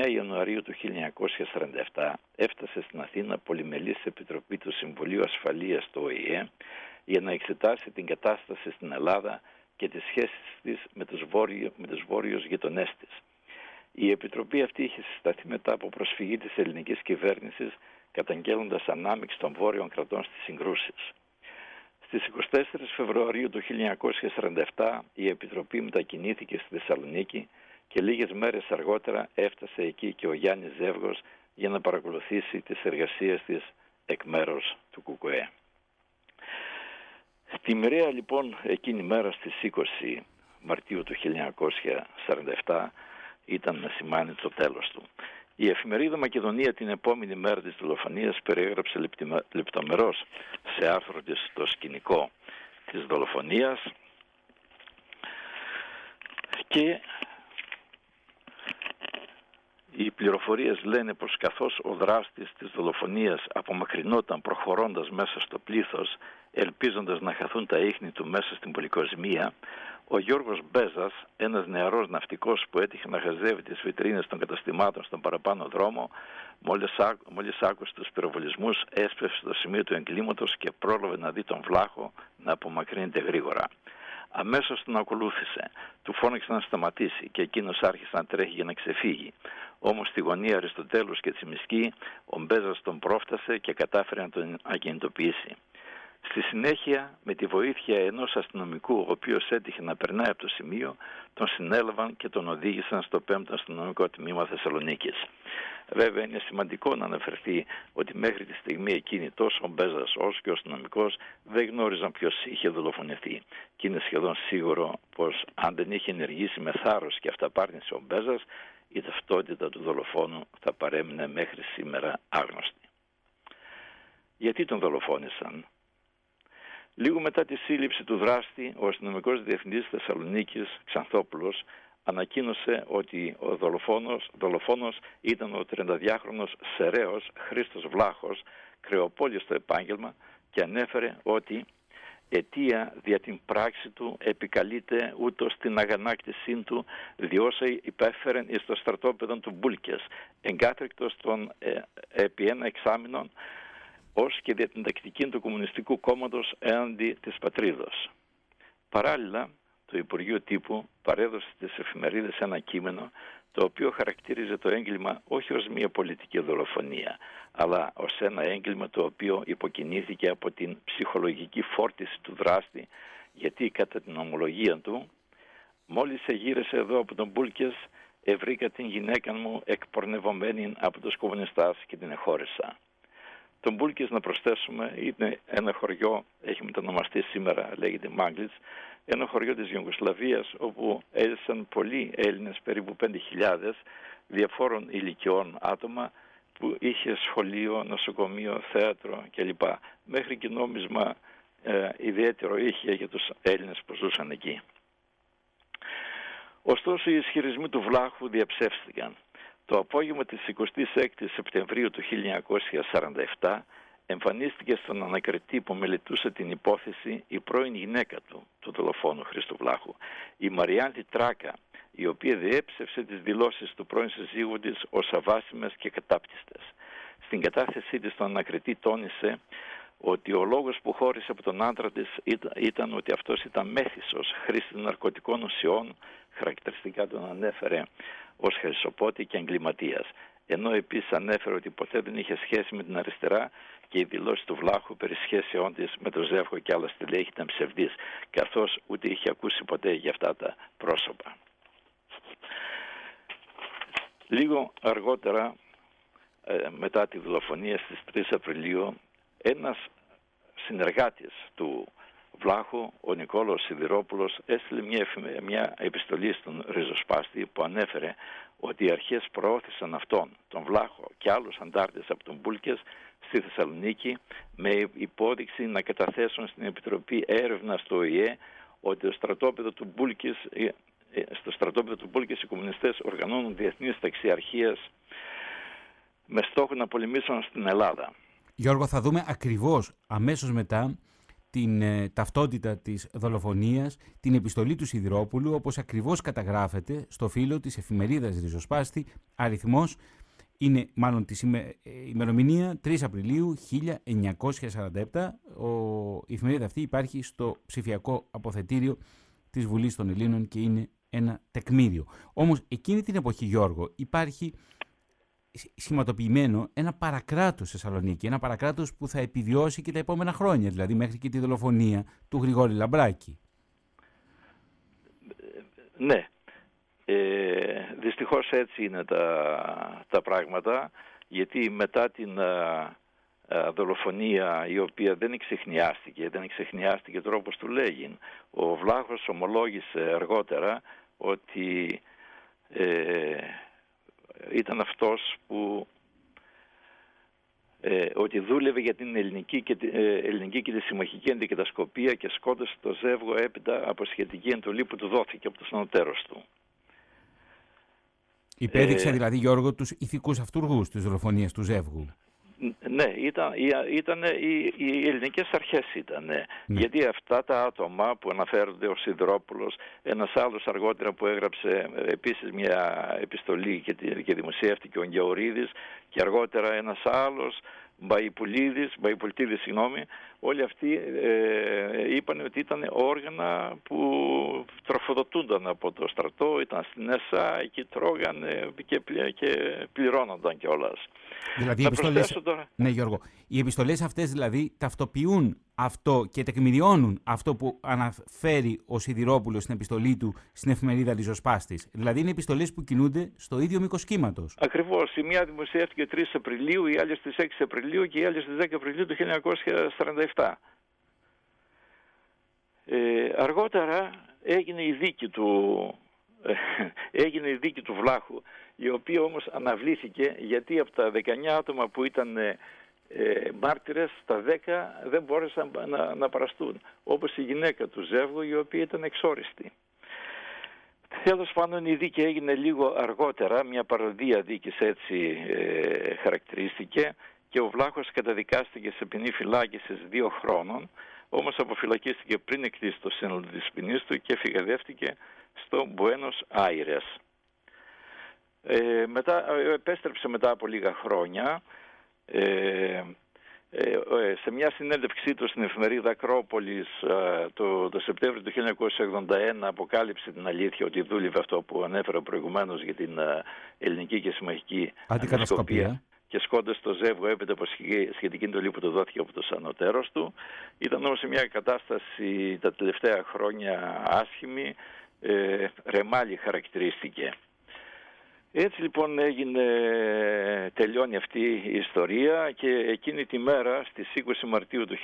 29 Ιανουαρίου του 1947 έφτασε στην Αθήνα πολυμελής επιτροπή του Συμβουλίου Ασφαλείας του ΟΗΕ για να εξετάσει την κατάσταση στην Ελλάδα και τις σχέσεις της με τους, βόρειο, με τους βόρειους γειτονές της. Η Επιτροπή αυτή είχε συσταθεί μετά από προσφυγή της ελληνικής κυβέρνησης καταγγέλλοντας ανάμειξη των βόρειων κρατών στις συγκρούσεις. Στις 24 Φεβρουαρίου του 1947 η Επιτροπή μετακινήθηκε στη Θεσσαλονίκη και λίγες μέρες αργότερα έφτασε εκεί και ο Γιάννης Ζεύγος για να παρακολουθήσει τις εργασίες της εκ μέρους του ΚΚΕ. Στη μοιραία λοιπόν εκείνη μέρα στις 20 Μαρτίου του 1947 ήταν να σημάνει το τέλος του. Η εφημερίδα Μακεδονία την επόμενη μέρα της δολοφονίας περιέγραψε λεπτομερώς σε άρθρο της το σκηνικό της δολοφονίας και οι πληροφορίες λένε πως καθώς ο δράστης της δολοφονίας απομακρυνόταν προχωρώντας μέσα στο πλήθος, ελπίζοντας να χαθούν τα ίχνη του μέσα στην πολυκοσμία, ο Γιώργος Μπέζας, ένας νεαρός ναυτικός που έτυχε να χαζεύει τις βιτρίνες των καταστημάτων στον παραπάνω δρόμο, μόλις, άκου, μόλις άκουσε τους πυροβολισμούς έσπευσε στο σημείο του εγκλήματος και πρόλαβε να δει τον βλάχο να απομακρύνεται γρήγορα. Αμέσως τον ακολούθησε. Του φώναξε να σταματήσει και εκείνος άρχισε να τρέχει για να ξεφύγει. Όμως στη γωνία Αριστοτέλους και Τσιμισκή ο Μπέζας τον πρόφτασε και κατάφερε να τον ακινητοποιήσει. Στη συνέχεια, με τη βοήθεια ενός αστυνομικού, ο οποίος έτυχε να περνάει από το σημείο, τον συνέλαβαν και τον οδήγησαν στο 5ο αστυνομικό τμήμα Θεσσαλονίκης. Βέβαια είναι σημαντικό να αναφερθεί ότι μέχρι τη στιγμή εκείνη τόσο ο Μπέζας όσο και ο αστυνομικός δεν γνώριζαν ποιος είχε δολοφονηθεί. Και είναι σχεδόν σίγουρο πως αν δεν είχε ενεργήσει με θάρρος και αυταπάρνηση ο Μπέζας, η ταυτότητα του δολοφόνου θα παρέμεινε μέχρι σήμερα άγνωστη. Γιατί τον δολοφόνησαν; Λίγο μετά τη σύλληψη του δράστη, ο αστυνομικός διευθυντής Θεσσαλονίκης, Ξανθόπουλος, ανακοίνωσε ότι ο δολοφόνος, δολοφόνος ήταν ο 32χρονος Σεραίος Χρήστος Βλάχος, κρεοπόλιος στο επάγγελμα και ανέφερε ότι αιτία δια την πράξη του επικαλείται ούτως στην αγανάκτησή του διόσα υπέφερεν εις το στρατόπεδο του Μπούλκες εγκάθρικτος των ε, επί ένα εξάμεινο ως και δια την τακτική του Κομμουνιστικού Κόμματος έναντι της πατρίδος. Παράλληλα, το Υπουργείο Τύπου παρέδωσε στις εφημερίδες ένα κείμενο το οποίο χαρακτήριζε το έγκλημα όχι ως μια πολιτική δολοφονία, αλλά ως ένα έγκλημα το οποίο υποκινήθηκε από την ψυχολογική φόρτιση του δράστη, γιατί κατά την ομολογία του, μόλις εγύρεσε εδώ από τον Μπούλκες, ευρήκα την γυναίκα μου εκπορνευωμένη από τους κομμουνιστάς και την εχώρισα. Το Μπούλκες να προσθέσουμε είναι ένα χωριό, έχει μετανομαστεί σήμερα, λέγεται Μάγκλιτς, ένα χωριό της Ιουγκοσλαβίας όπου έζησαν πολλοί Έλληνες, περίπου 5.000 διαφόρων ηλικιών άτομα που είχε σχολείο, νοσοκομείο, θέατρο κλπ. Μέχρι και νόμισμα ε, ιδιαίτερο είχε για τους Έλληνες που ζούσαν εκεί. Ωστόσο οι ισχυρισμοί του Βλάχου διαψεύστηκαν. Το απόγευμα της 26 Σεπτεμβρίου του 1947 εμφανίστηκε στον ανακριτή που μελετούσε την υπόθεση η πρώην γυναίκα του, του δολοφόνου Χρήστο Βλάχου, η Μαριάντη Τράκα, η οποία διέψευσε τις δηλώσεις του πρώην συζύγου της ως αβάσιμες και κατάπτυστες. Στην κατάθεσή της στον ανακριτή τόνισε ότι ο λόγος που χώρισε από τον άντρα της ήταν ότι αυτός ήταν μέθησος χρήστης ναρκωτικών ουσιών, χαρακτηριστικά τον ανέφερε ως χρυσοπότη και εγκληματίας. Ενώ επίσης ανέφερε ότι ποτέ δεν είχε σχέση με την αριστερά και η δηλώση του Βλάχου περί σχέσεών της με τον Ζεύχο και άλλα στελέχη ήταν ψευδής, καθώς ούτε είχε ακούσει ποτέ για αυτά τα πρόσωπα. Λίγο αργότερα, ε, μετά τη δολοφονία στις 3 Απριλίου, ένας συνεργάτης του Βλάχου, ο Νικόλος Σιδηρόπουλος, έστειλε μια, μια επιστολή στον Ριζοσπάστη που ανέφερε ότι οι αρχές προώθησαν αυτόν, τον Βλάχο και άλλους αντάρτες από τον Μπούλκες στη Θεσσαλονίκη με υπόδειξη να καταθέσουν στην Επιτροπή Έρευνα στο ΟΗΕ ότι το στρατόπεδο του Μπούλκες, ε, ε, στο στρατόπεδο του Μπούλκες οι κομμουνιστές οργανώνουν διεθνείς ταξιαρχίες με στόχο να πολεμήσουν στην Ελλάδα. Γιώργο, θα δούμε ακριβώς αμέσως μετά την ε, ταυτότητα της δολοφονίας, την επιστολή του Σιδηρόπουλου, όπως ακριβώς καταγράφεται στο φύλλο της εφημερίδας Ριζοσπάστη, αριθμός είναι μάλλον της ε, ημερομηνία 3 Απριλίου 1947. Ο, η εφημερίδα αυτή υπάρχει στο ψηφιακό αποθετήριο της Βουλής των Ελλήνων και είναι ένα τεκμήριο. Όμως εκείνη την εποχή Γιώργο υπάρχει σχηματοποιημένο ένα παρακράτος σε Θεσσαλονίκη, ένα παρακράτος που θα επιβιώσει και τα επόμενα χρόνια, δηλαδή μέχρι και τη δολοφονία του Γρηγόρη Λαμπράκη. Ναι, ε, δυστυχώς έτσι είναι τα, τα πράγματα, γιατί μετά την δολοφονία η οποία δεν εξεχνιάστηκε, δεν εξεχνιάστηκε τρόπος του λέγει. Ο Βλάχος ομολόγησε αργότερα ότι ε, ήταν αυτός που ε, ότι δούλευε για την ελληνική και, ε, ελληνική και τη συμμαχική αντικατασκοπία και σκότωσε το Ζεύγο έπειτα από σχετική εντολή που του δόθηκε από τον ανωτέρος του. Υπέδειξε ε, δηλαδή Γιώργο τους ηθικούς αυτούργους της δολοφονίας του Ζεύγου. Ναι, ήταν, ήταν οι, οι ελληνικές αρχές ήταν. Ναι. Γιατί αυτά τα άτομα που αναφέρονται ο Σιδρόπουλος, ένας άλλος αργότερα που έγραψε ε, επίσης μια επιστολή και, και δημοσιεύτηκε ο Γεωρίδης και αργότερα ένας άλλος Μπαϊπουλίδης, Μπαϊπουλτίδης συγγνώμη, όλοι αυτοί ε, είπαν ότι ήταν όργανα που τροφοδοτούνταν από το στρατό, ήταν στην ΕΣΑ, εκεί τρώγανε και, και πληρώνονταν κιόλας. Δηλαδή, οι επιστολές... Ναι, Γιώργο. Οι επιστολές αυτές δηλαδή ταυτοποιούν αυτό και τεκμηριώνουν αυτό που αναφέρει ο Σιδηρόπουλος στην επιστολή του στην εφημερίδα Ριζοσπάστης. Δηλαδή είναι επιστολές που κινούνται στο ίδιο μήκος κύματος. Ακριβώς. Η μία δημοσιεύτηκε 3 Απριλίου, η άλλη στις 6 Απριλίου και η άλλη στις 10 Απριλίου του 1947. Ε, αργότερα έγινε η δίκη του *laughs* έγινε η δίκη του Βλάχου η οποία όμως αναβλήθηκε γιατί από τα 19 άτομα που ήταν ε, ε μάρτυρες τα 10 δεν μπόρεσαν να, να παραστούν όπως η γυναίκα του Ζεύγου η οποία ήταν εξόριστη. Τέλος πάντων η δίκη έγινε λίγο αργότερα, μια παροδία δίκης έτσι ε, χαρακτηρίστηκε και ο Βλάχος καταδικάστηκε σε ποινή φυλάκισης δύο χρόνων όμως αποφυλακίστηκε πριν εκτίσει το σύνολο της ποινής του και φυγαδεύτηκε στο Μπουένος Άιρες. Ε, μετά, ε, επέστρεψε μετά από λίγα χρόνια ε, ε, ε, σε μια συνέντευξή του στην εφημερίδα Ακρόπολης το, το Σεπτέμβριο του 1981 αποκάλυψε την αλήθεια ότι δούλευε αυτό που ανέφερα προηγουμένως για την ελληνική και συμμαχική αντικατασκοπία και σκόντασε το ζεύγο έπειτα από σχετική εντολή που του δόθηκε από το σανωτέρος του. Ήταν όμως σε μια κατάσταση τα τελευταία χρόνια άσχημη, ε, ρεμάλι χαρακτηρίστηκε. Έτσι λοιπόν έγινε, τελειώνει αυτή η ιστορία και εκείνη τη μέρα στις 20 Μαρτίου του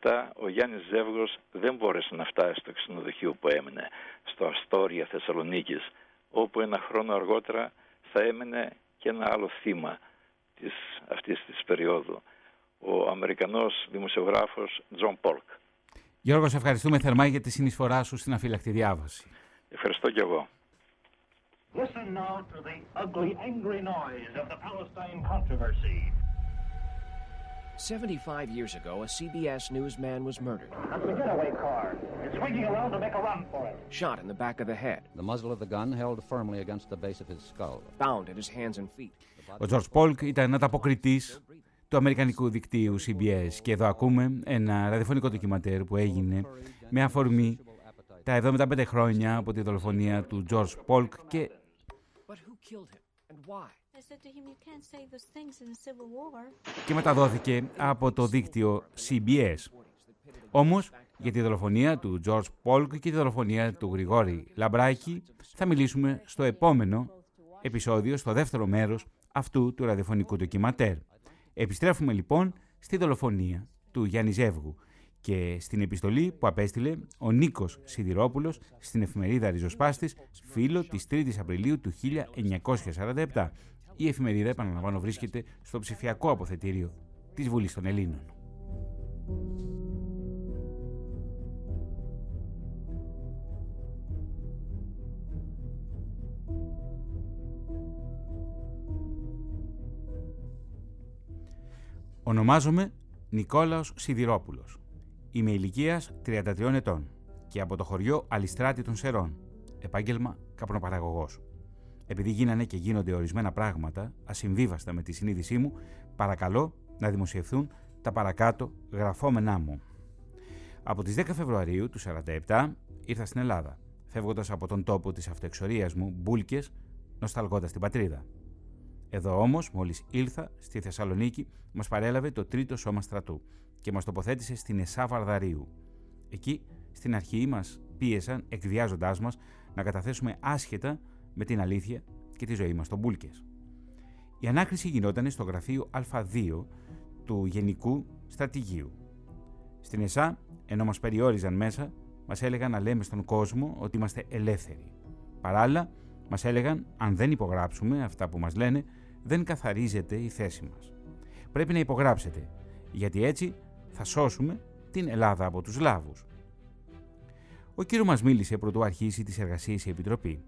1947 ο Γιάννης Ζεύγος δεν μπόρεσε να φτάσει στο ξενοδοχείο που έμεινε στο Αστόρια Θεσσαλονίκης όπου ένα χρόνο αργότερα θα έμενε και ένα άλλο θύμα της, αυτής της περίοδου, ο Αμερικανός δημοσιογράφος Τζον Πόλκ. Γιώργος, σε ευχαριστούμε θερμά για τη συνεισφορά σου στην Αφύλακτη Διάβαση. Ευχαριστώ και εγώ. Listen now to the ugly, angry noise of the Palestine controversy. 75 years ago, a CBS newsman was murdered. That's the getaway car. It's swinging around to make a run for it. Shot in the back of the head. The muzzle of the gun held firmly against the base of his skull. Bound at his hands and feet. Ο George Polk ήταν ανταποκριτής του Αμερικανικού δικτύου CBS και εδώ ακούμε ένα ραδιοφωνικό ντοκιματέρ που έγινε με αφορμή τα 75 χρόνια από τη δολοφονία του George Polk και και μεταδόθηκε από το δίκτυο CBS. Όμως, για τη δολοφονία του George Polk και τη δολοφονία του Γρηγόρη Λαμπράκη θα μιλήσουμε στο επόμενο επεισόδιο, στο δεύτερο μέρος αυτού του ραδιοφωνικού ντοκιματέρ. Επιστρέφουμε λοιπόν στη δολοφονία του Γιάννη Ζεύγου και στην επιστολή που απέστειλε ο Νίκος Σιδηρόπουλος στην εφημερίδα Ριζοσπάστης, φίλο της 3ης Απριλίου του 1947. Η εφημερίδα, επαναλαμβάνω, βρίσκεται στο ψηφιακό αποθετήριο της Βουλής των Ελλήνων. Ονομάζομαι Νικόλαος Σιδηρόπουλος. Είμαι ηλικίας 33 ετών και από το χωριό Αλιστράτη των Σερών, επάγγελμα καπνοπαραγωγός. Επειδή γίνανε και γίνονται ορισμένα πράγματα ασυμβίβαστα με τη συνείδησή μου, παρακαλώ να δημοσιευθούν τα παρακάτω γραφόμενά μου. Από τις 10 Φεβρουαρίου του 47 ήρθα στην Ελλάδα, φεύγοντας από τον τόπο της αυτοεξορίας μου, Μπούλκες, νοσταλγώντας την πατρίδα. Εδώ όμως, μόλις ήλθα στη Θεσσαλονίκη, μας παρέλαβε το τρίτο σώμα στρατού και μας τοποθέτησε στην Εσά Βαρδαρίου. Εκεί, στην αρχή μας πίεσαν, εκβιάζοντάς μας, να καταθέσουμε άσχετα με την αλήθεια και τη ζωή μας στον Μπούλκες. Η ανάκριση γινόταν στο γραφείο Α2 του Γενικού Στρατηγίου. Στην ΕΣΑ, ενώ μας περιόριζαν μέσα, μας έλεγαν να λέμε στον κόσμο ότι είμαστε ελεύθεροι. Παράλληλα, μας έλεγαν αν δεν υπογράψουμε αυτά που μας λένε, δεν καθαρίζεται η θέση μας. Πρέπει να υπογράψετε, γιατί έτσι θα σώσουμε την Ελλάδα από τους Λάβους. Ο κύριος μας μίλησε πρωτού αρχίσει τις εργασίες η Επιτροπή.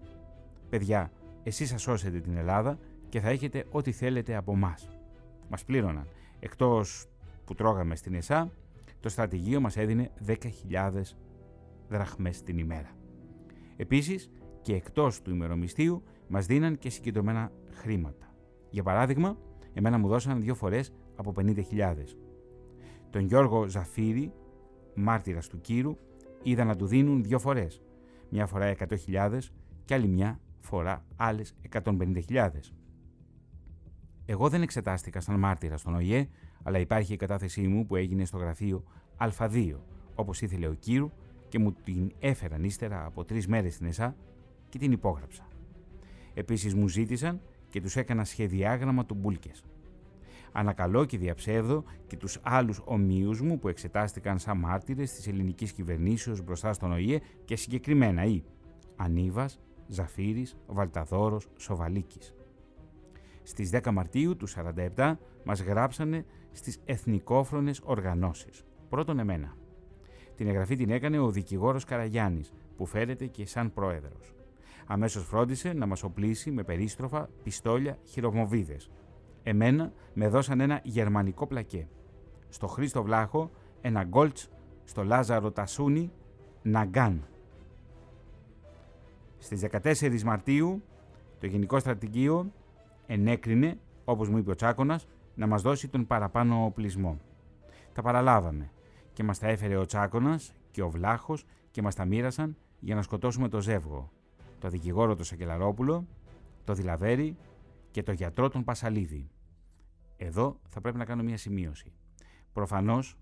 «Παιδιά, εσείς θα σώσετε την Ελλάδα και θα έχετε ό,τι θέλετε από εμά. Μας πλήρωναν. Εκτός που τρώγαμε στην ΕΣΑ, το στρατηγείο μας έδινε 10.000 δραχμές την ημέρα. Επίσης, και εκτός του ημερομιστίου, μας δίναν και συγκεντρωμένα χρήματα. Για παράδειγμα, εμένα μου δώσαν δύο φορές από 50.000. Τον Γιώργο Ζαφύρη, μάρτυρας του Κύρου, είδα να του δίνουν δύο φορές. Μια φορά 100.000 και άλλη μια φορά άλλες 150.000. Εγώ δεν εξετάστηκα σαν μάρτυρα στον ΟΗΕ, αλλά υπάρχει η κατάθεσή μου που έγινε στο γραφείο Α2, όπως ήθελε ο Κύρου και μου την έφεραν ύστερα από τρεις μέρες στην ΕΣΑ και την υπόγραψα. Επίσης μου ζήτησαν και τους έκανα σχεδιάγραμμα του Μπούλκες. Ανακαλώ και διαψεύδω και τους άλλους ομοίους μου που εξετάστηκαν σαν μάρτυρες της ελληνικής κυβερνήσεως μπροστά στον ΟΗΕ και συγκεκριμένα οι Ανίβας, Ζαφύρης, Βαλταδόρος, Σοβαλίκης. Στις 10 Μαρτίου του 47 μας γράψανε στις εθνικόφρονες οργανώσεις. Πρώτον εμένα. Την εγγραφή την έκανε ο δικηγόρος Καραγιάννης που φέρεται και σαν πρόεδρος. Αμέσως φρόντισε να μας οπλίσει με περίστροφα, πιστόλια, χειρομοβίδες. Εμένα με δώσαν ένα γερμανικό πλακέ. Στο Χρήστο Βλάχο ένα γκόλτς, στο Λάζαρο Τασούνι Ναγκάν. Στις 14 Μαρτίου το Γενικό Στρατηγείο ενέκρινε, όπως μου είπε ο Τσάκωνας, να μας δώσει τον παραπάνω οπλισμό. Τα παραλάβαμε και μας τα έφερε ο Τσάκωνας και ο Βλάχος και μας τα μοίρασαν για να σκοτώσουμε το Ζεύγο, το δικηγόρο του Σακελαρόπουλο, το Δηλαβέρι και το γιατρό τον Πασαλίδη. Εδώ θα πρέπει να κάνω μια σημείωση. Προφανώς,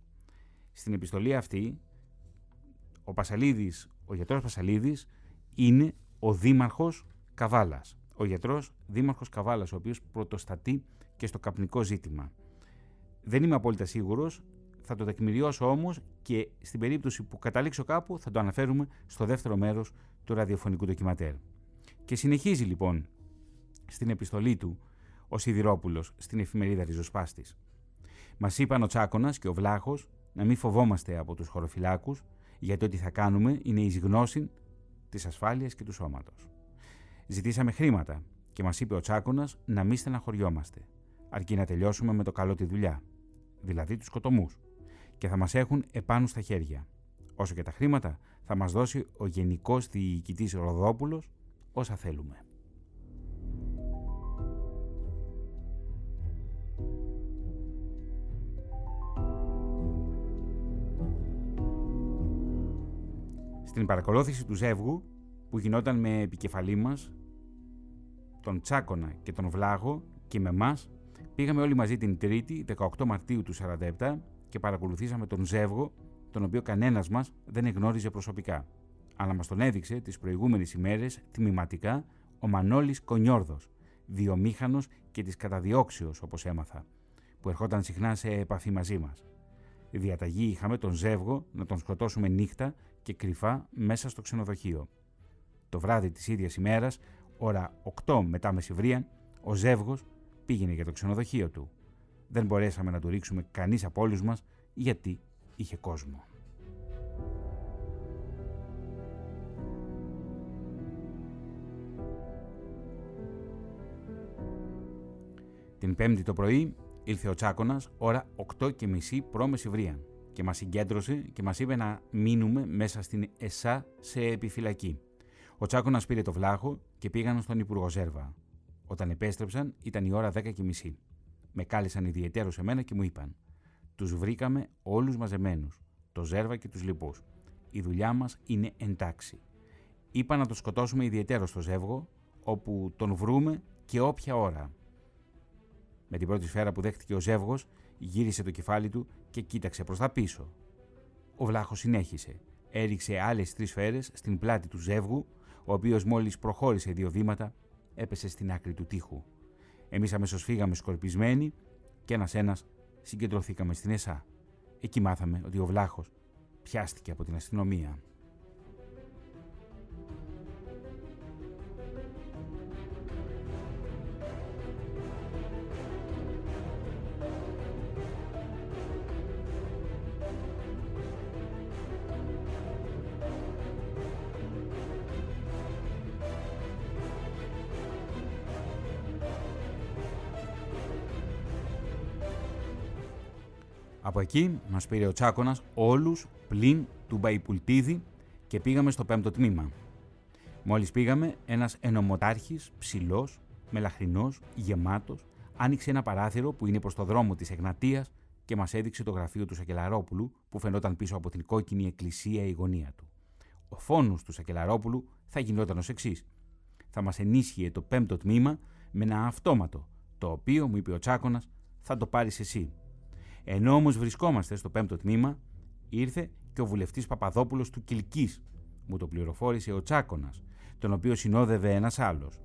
στην επιστολή αυτή, ο Πασαλίδης, ο γιατρός Πασαλίδης, είναι ο δήμαρχος Καβάλας. Ο γιατρός δήμαρχος Καβάλας, ο οποίος πρωτοστατεί και στο καπνικό ζήτημα. Δεν είμαι απόλυτα σίγουρος, θα το τεκμηριώσω όμως και στην περίπτωση που καταλήξω κάπου θα το αναφέρουμε στο δεύτερο μέρος του ραδιοφωνικού ντοκιματέρ. Και συνεχίζει λοιπόν στην επιστολή του ο Σιδηρόπουλος στην εφημερίδα Ριζοσπάστης. Μας είπαν ο Τσάκωνας και ο Βλάχος να μην φοβόμαστε από τους χωροφυλάκους γιατί ό,τι θα κάνουμε είναι εις γνώση της ασφάλειας και του σώματος. Ζητήσαμε χρήματα και μας είπε ο Τσάκωνας να μην στεναχωριόμαστε αρκεί να τελειώσουμε με το καλό τη δουλειά, δηλαδή τους σκοτωμούς και θα μας έχουν επάνω στα χέρια. Όσο και τα χρήματα θα μας δώσει ο Γενικός Διοικητής Ροδόπουλος όσα θέλουμε. Στην παρακολούθηση του ζεύγου που γινόταν με επικεφαλή μας τον Τσάκονα και τον Βλάγο και με μας πήγαμε όλοι μαζί την Τρίτη 18 Μαρτίου του 47 και παρακολουθήσαμε τον Ζεύγο τον οποίο κανένας μας δεν εγνώριζε προσωπικά αλλά μας τον έδειξε τις προηγούμενες ημέρες τμηματικά ο Μανώλης Κονιόρδος, βιομήχανος και της καταδιώξεως όπως έμαθα, που ερχόταν συχνά σε επαφή μαζί μας. Διαταγή είχαμε τον Ζεύγο να τον σκοτώσουμε νύχτα και κρυφά μέσα στο ξενοδοχείο. Το βράδυ της ίδιας ημέρας, ώρα 8 μετά μεσηβρία, ο Ζεύγος πήγαινε για το ξενοδοχείο του. Δεν μπορέσαμε να του ρίξουμε κανείς από όλους μας γιατί είχε κόσμο. Την Πέμπτη το πρωί ήρθε ο Τσάκονα ώρα 8 και μισή π.Μ. και μας συγκέντρωσε και μας είπε να μείνουμε μέσα στην ΕΣΑ σε επιφυλακή. Ο Τσάκονα πήρε το βλάχο και πήγαν στον Υπουργό Ζέρβα. Όταν επέστρεψαν ήταν η ώρα 10 και μισή. Με κάλεσαν ιδιαιτέρως σε μένα και μου είπαν: Τους βρήκαμε όλους μαζεμένους, το Ζέρβα και τους λοιπούς. Η δουλειά μας είναι εντάξει. Είπα να το σκοτώσουμε ιδιαίτερο στο Ζεύγο, όπου τον βρούμε και όποια ώρα. Με την πρώτη σφαίρα που δέχτηκε ο ζεύγος, γύρισε το κεφάλι του και κοίταξε προς τα πίσω. Ο βλάχος συνέχισε. Έριξε άλλες τρεις σφαίρες στην πλάτη του ζεύγου, ο οποίος μόλις προχώρησε δύο βήματα, έπεσε στην άκρη του τείχου. Εμείς αμέσως φύγαμε σκορπισμένοι και ένα-ένα συγκεντρωθήκαμε στην ΕΣΑ. Εκεί μάθαμε ότι ο βλάχος πιάστηκε από την αστυνομία. Από εκεί μας πήρε ο Τσάκωνας όλους πλην του Μπαϊπουλτίδη και πήγαμε στο πέμπτο τμήμα. Μόλις πήγαμε, ένας ενομοτάρχης, ψηλός, μελαχρινός, γεμάτος, άνοιξε ένα παράθυρο που είναι προς το δρόμο της Εγνατίας και μας έδειξε το γραφείο του Σακελαρόπουλου που φαινόταν πίσω από την κόκκινη εκκλησία η γωνία του. Ο φόνος του Σακελαρόπουλου θα γινόταν ως εξής. Θα μας ενίσχυε το πέμπτο τμήμα με ένα αυτόματο, το οποίο, μου είπε ο Τσάκωνας, θα το πάρεις εσύ. Ενώ όμως βρισκόμαστε στο πέμπτο τμήμα, ήρθε και ο βουλευτής Παπαδόπουλος του Κυλκής. Μου το πληροφόρησε ο Τσάκονα, τον οποίο συνόδευε ένας άλλος.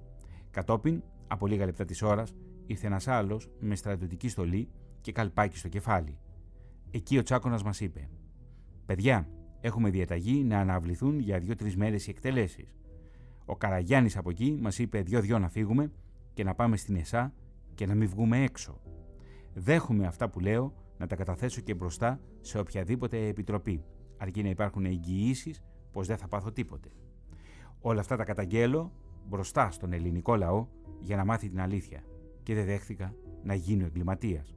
Κατόπιν, από λίγα λεπτά της ώρας, ήρθε ένας άλλος με στρατιωτική στολή και καλπάκι στο κεφάλι. Εκεί ο Τσάκονα μας είπε: Παιδιά, έχουμε διαταγή να αναβληθούν για δύο-τρεις μέρες οι εκτελέσεις. Ο Καραγιάννης από εκεί μας είπε δυο-δυο να φύγουμε και να πάμε στην ΕΣΑ και να μην βγούμε έξω. Δέχομαι αυτά που λέω να τα καταθέσω και μπροστά σε οποιαδήποτε επιτροπή, αρκεί να υπάρχουν εγγυήσεις πως δεν θα πάθω τίποτε. Όλα αυτά τα καταγγέλω μπροστά στον ελληνικό λαό για να μάθει την αλήθεια και δεν δέχθηκα να γίνω εγκληματίας.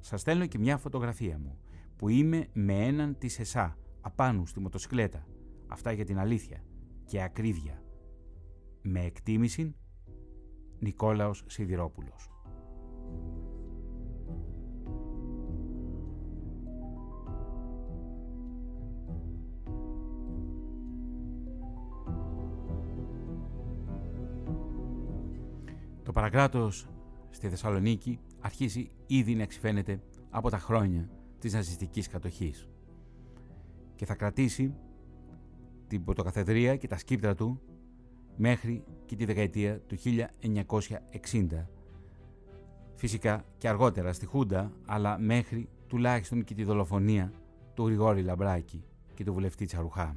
Σας στέλνω και μια φωτογραφία μου που είμαι με έναν της ΕΣΑ απάνω στη μοτοσυκλέτα. Αυτά για την αλήθεια και ακρίβεια. Με εκτίμηση Νικόλαος Σιδηρόπουλος. Παρακράτος στη Θεσσαλονίκη αρχίζει ήδη να εξηφαίνεται από τα χρόνια της ναζιστικής κατοχής και θα κρατήσει την πρωτοκαθεδρία και τα σκύπτρα του μέχρι και τη δεκαετία του 1960. Φυσικά και αργότερα στη Χούντα, αλλά μέχρι τουλάχιστον και τη δολοφονία του Γρηγόρη Λαμπράκη και του βουλευτή Τσαρουχά.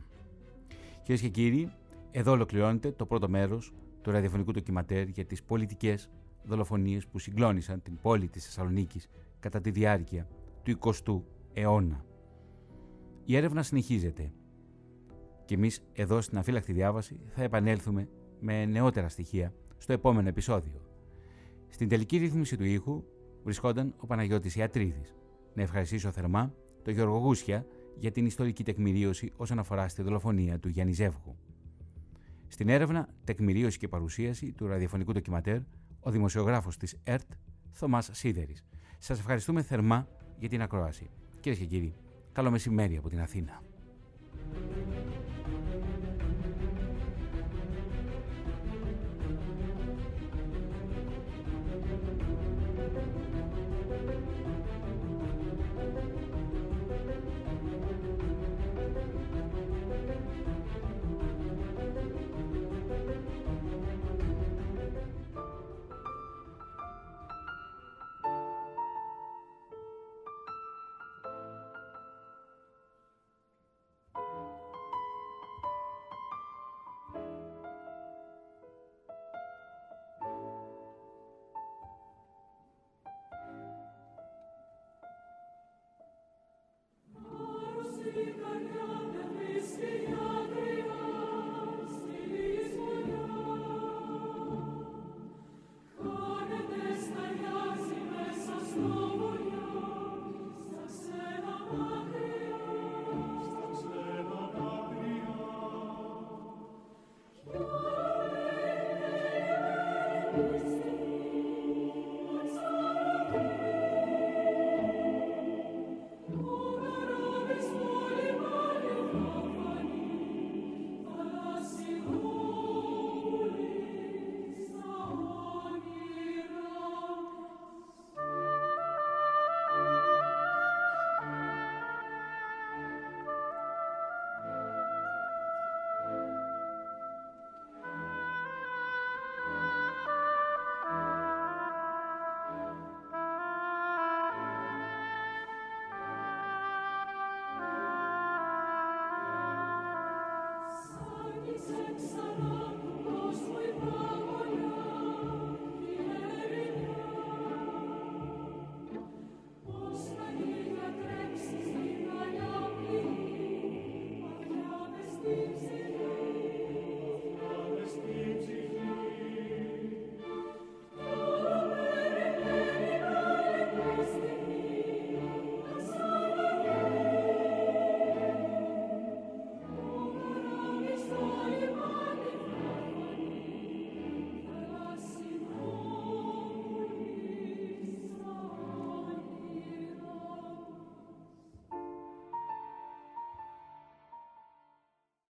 Κυρίες και κύριοι, εδώ ολοκληρώνεται το πρώτο μέρος του ραδιοφωνικού ντοκιματέρ για τις πολιτικές δολοφονίες που συγκλώνησαν την πόλη της Θεσσαλονίκης κατά τη διάρκεια του 20ου αιώνα. Η έρευνα συνεχίζεται και εμείς εδώ στην αφύλακτη διάβαση θα επανέλθουμε με νεότερα στοιχεία στο επόμενο επεισόδιο. Στην τελική ρύθμιση του ήχου βρισκόταν ο Παναγιώτης Ιατρίδης. Να ευχαριστήσω θερμά τον Γιώργο Γούσια για την ιστορική τεκμηρίωση όσον αφορά στη δολοφονία του Γιάννη Ζεύγου. Στην έρευνα, τεκμηρίωση και παρουσίαση του ραδιοφωνικού ντοκιματέρ, ο δημοσιογράφος της ΕΡΤ, Θωμάς Σίδερης. Σας ευχαριστούμε θερμά για την ακρόαση. Κυρίες και κύριοι, καλό μεσημέρι από την Αθήνα.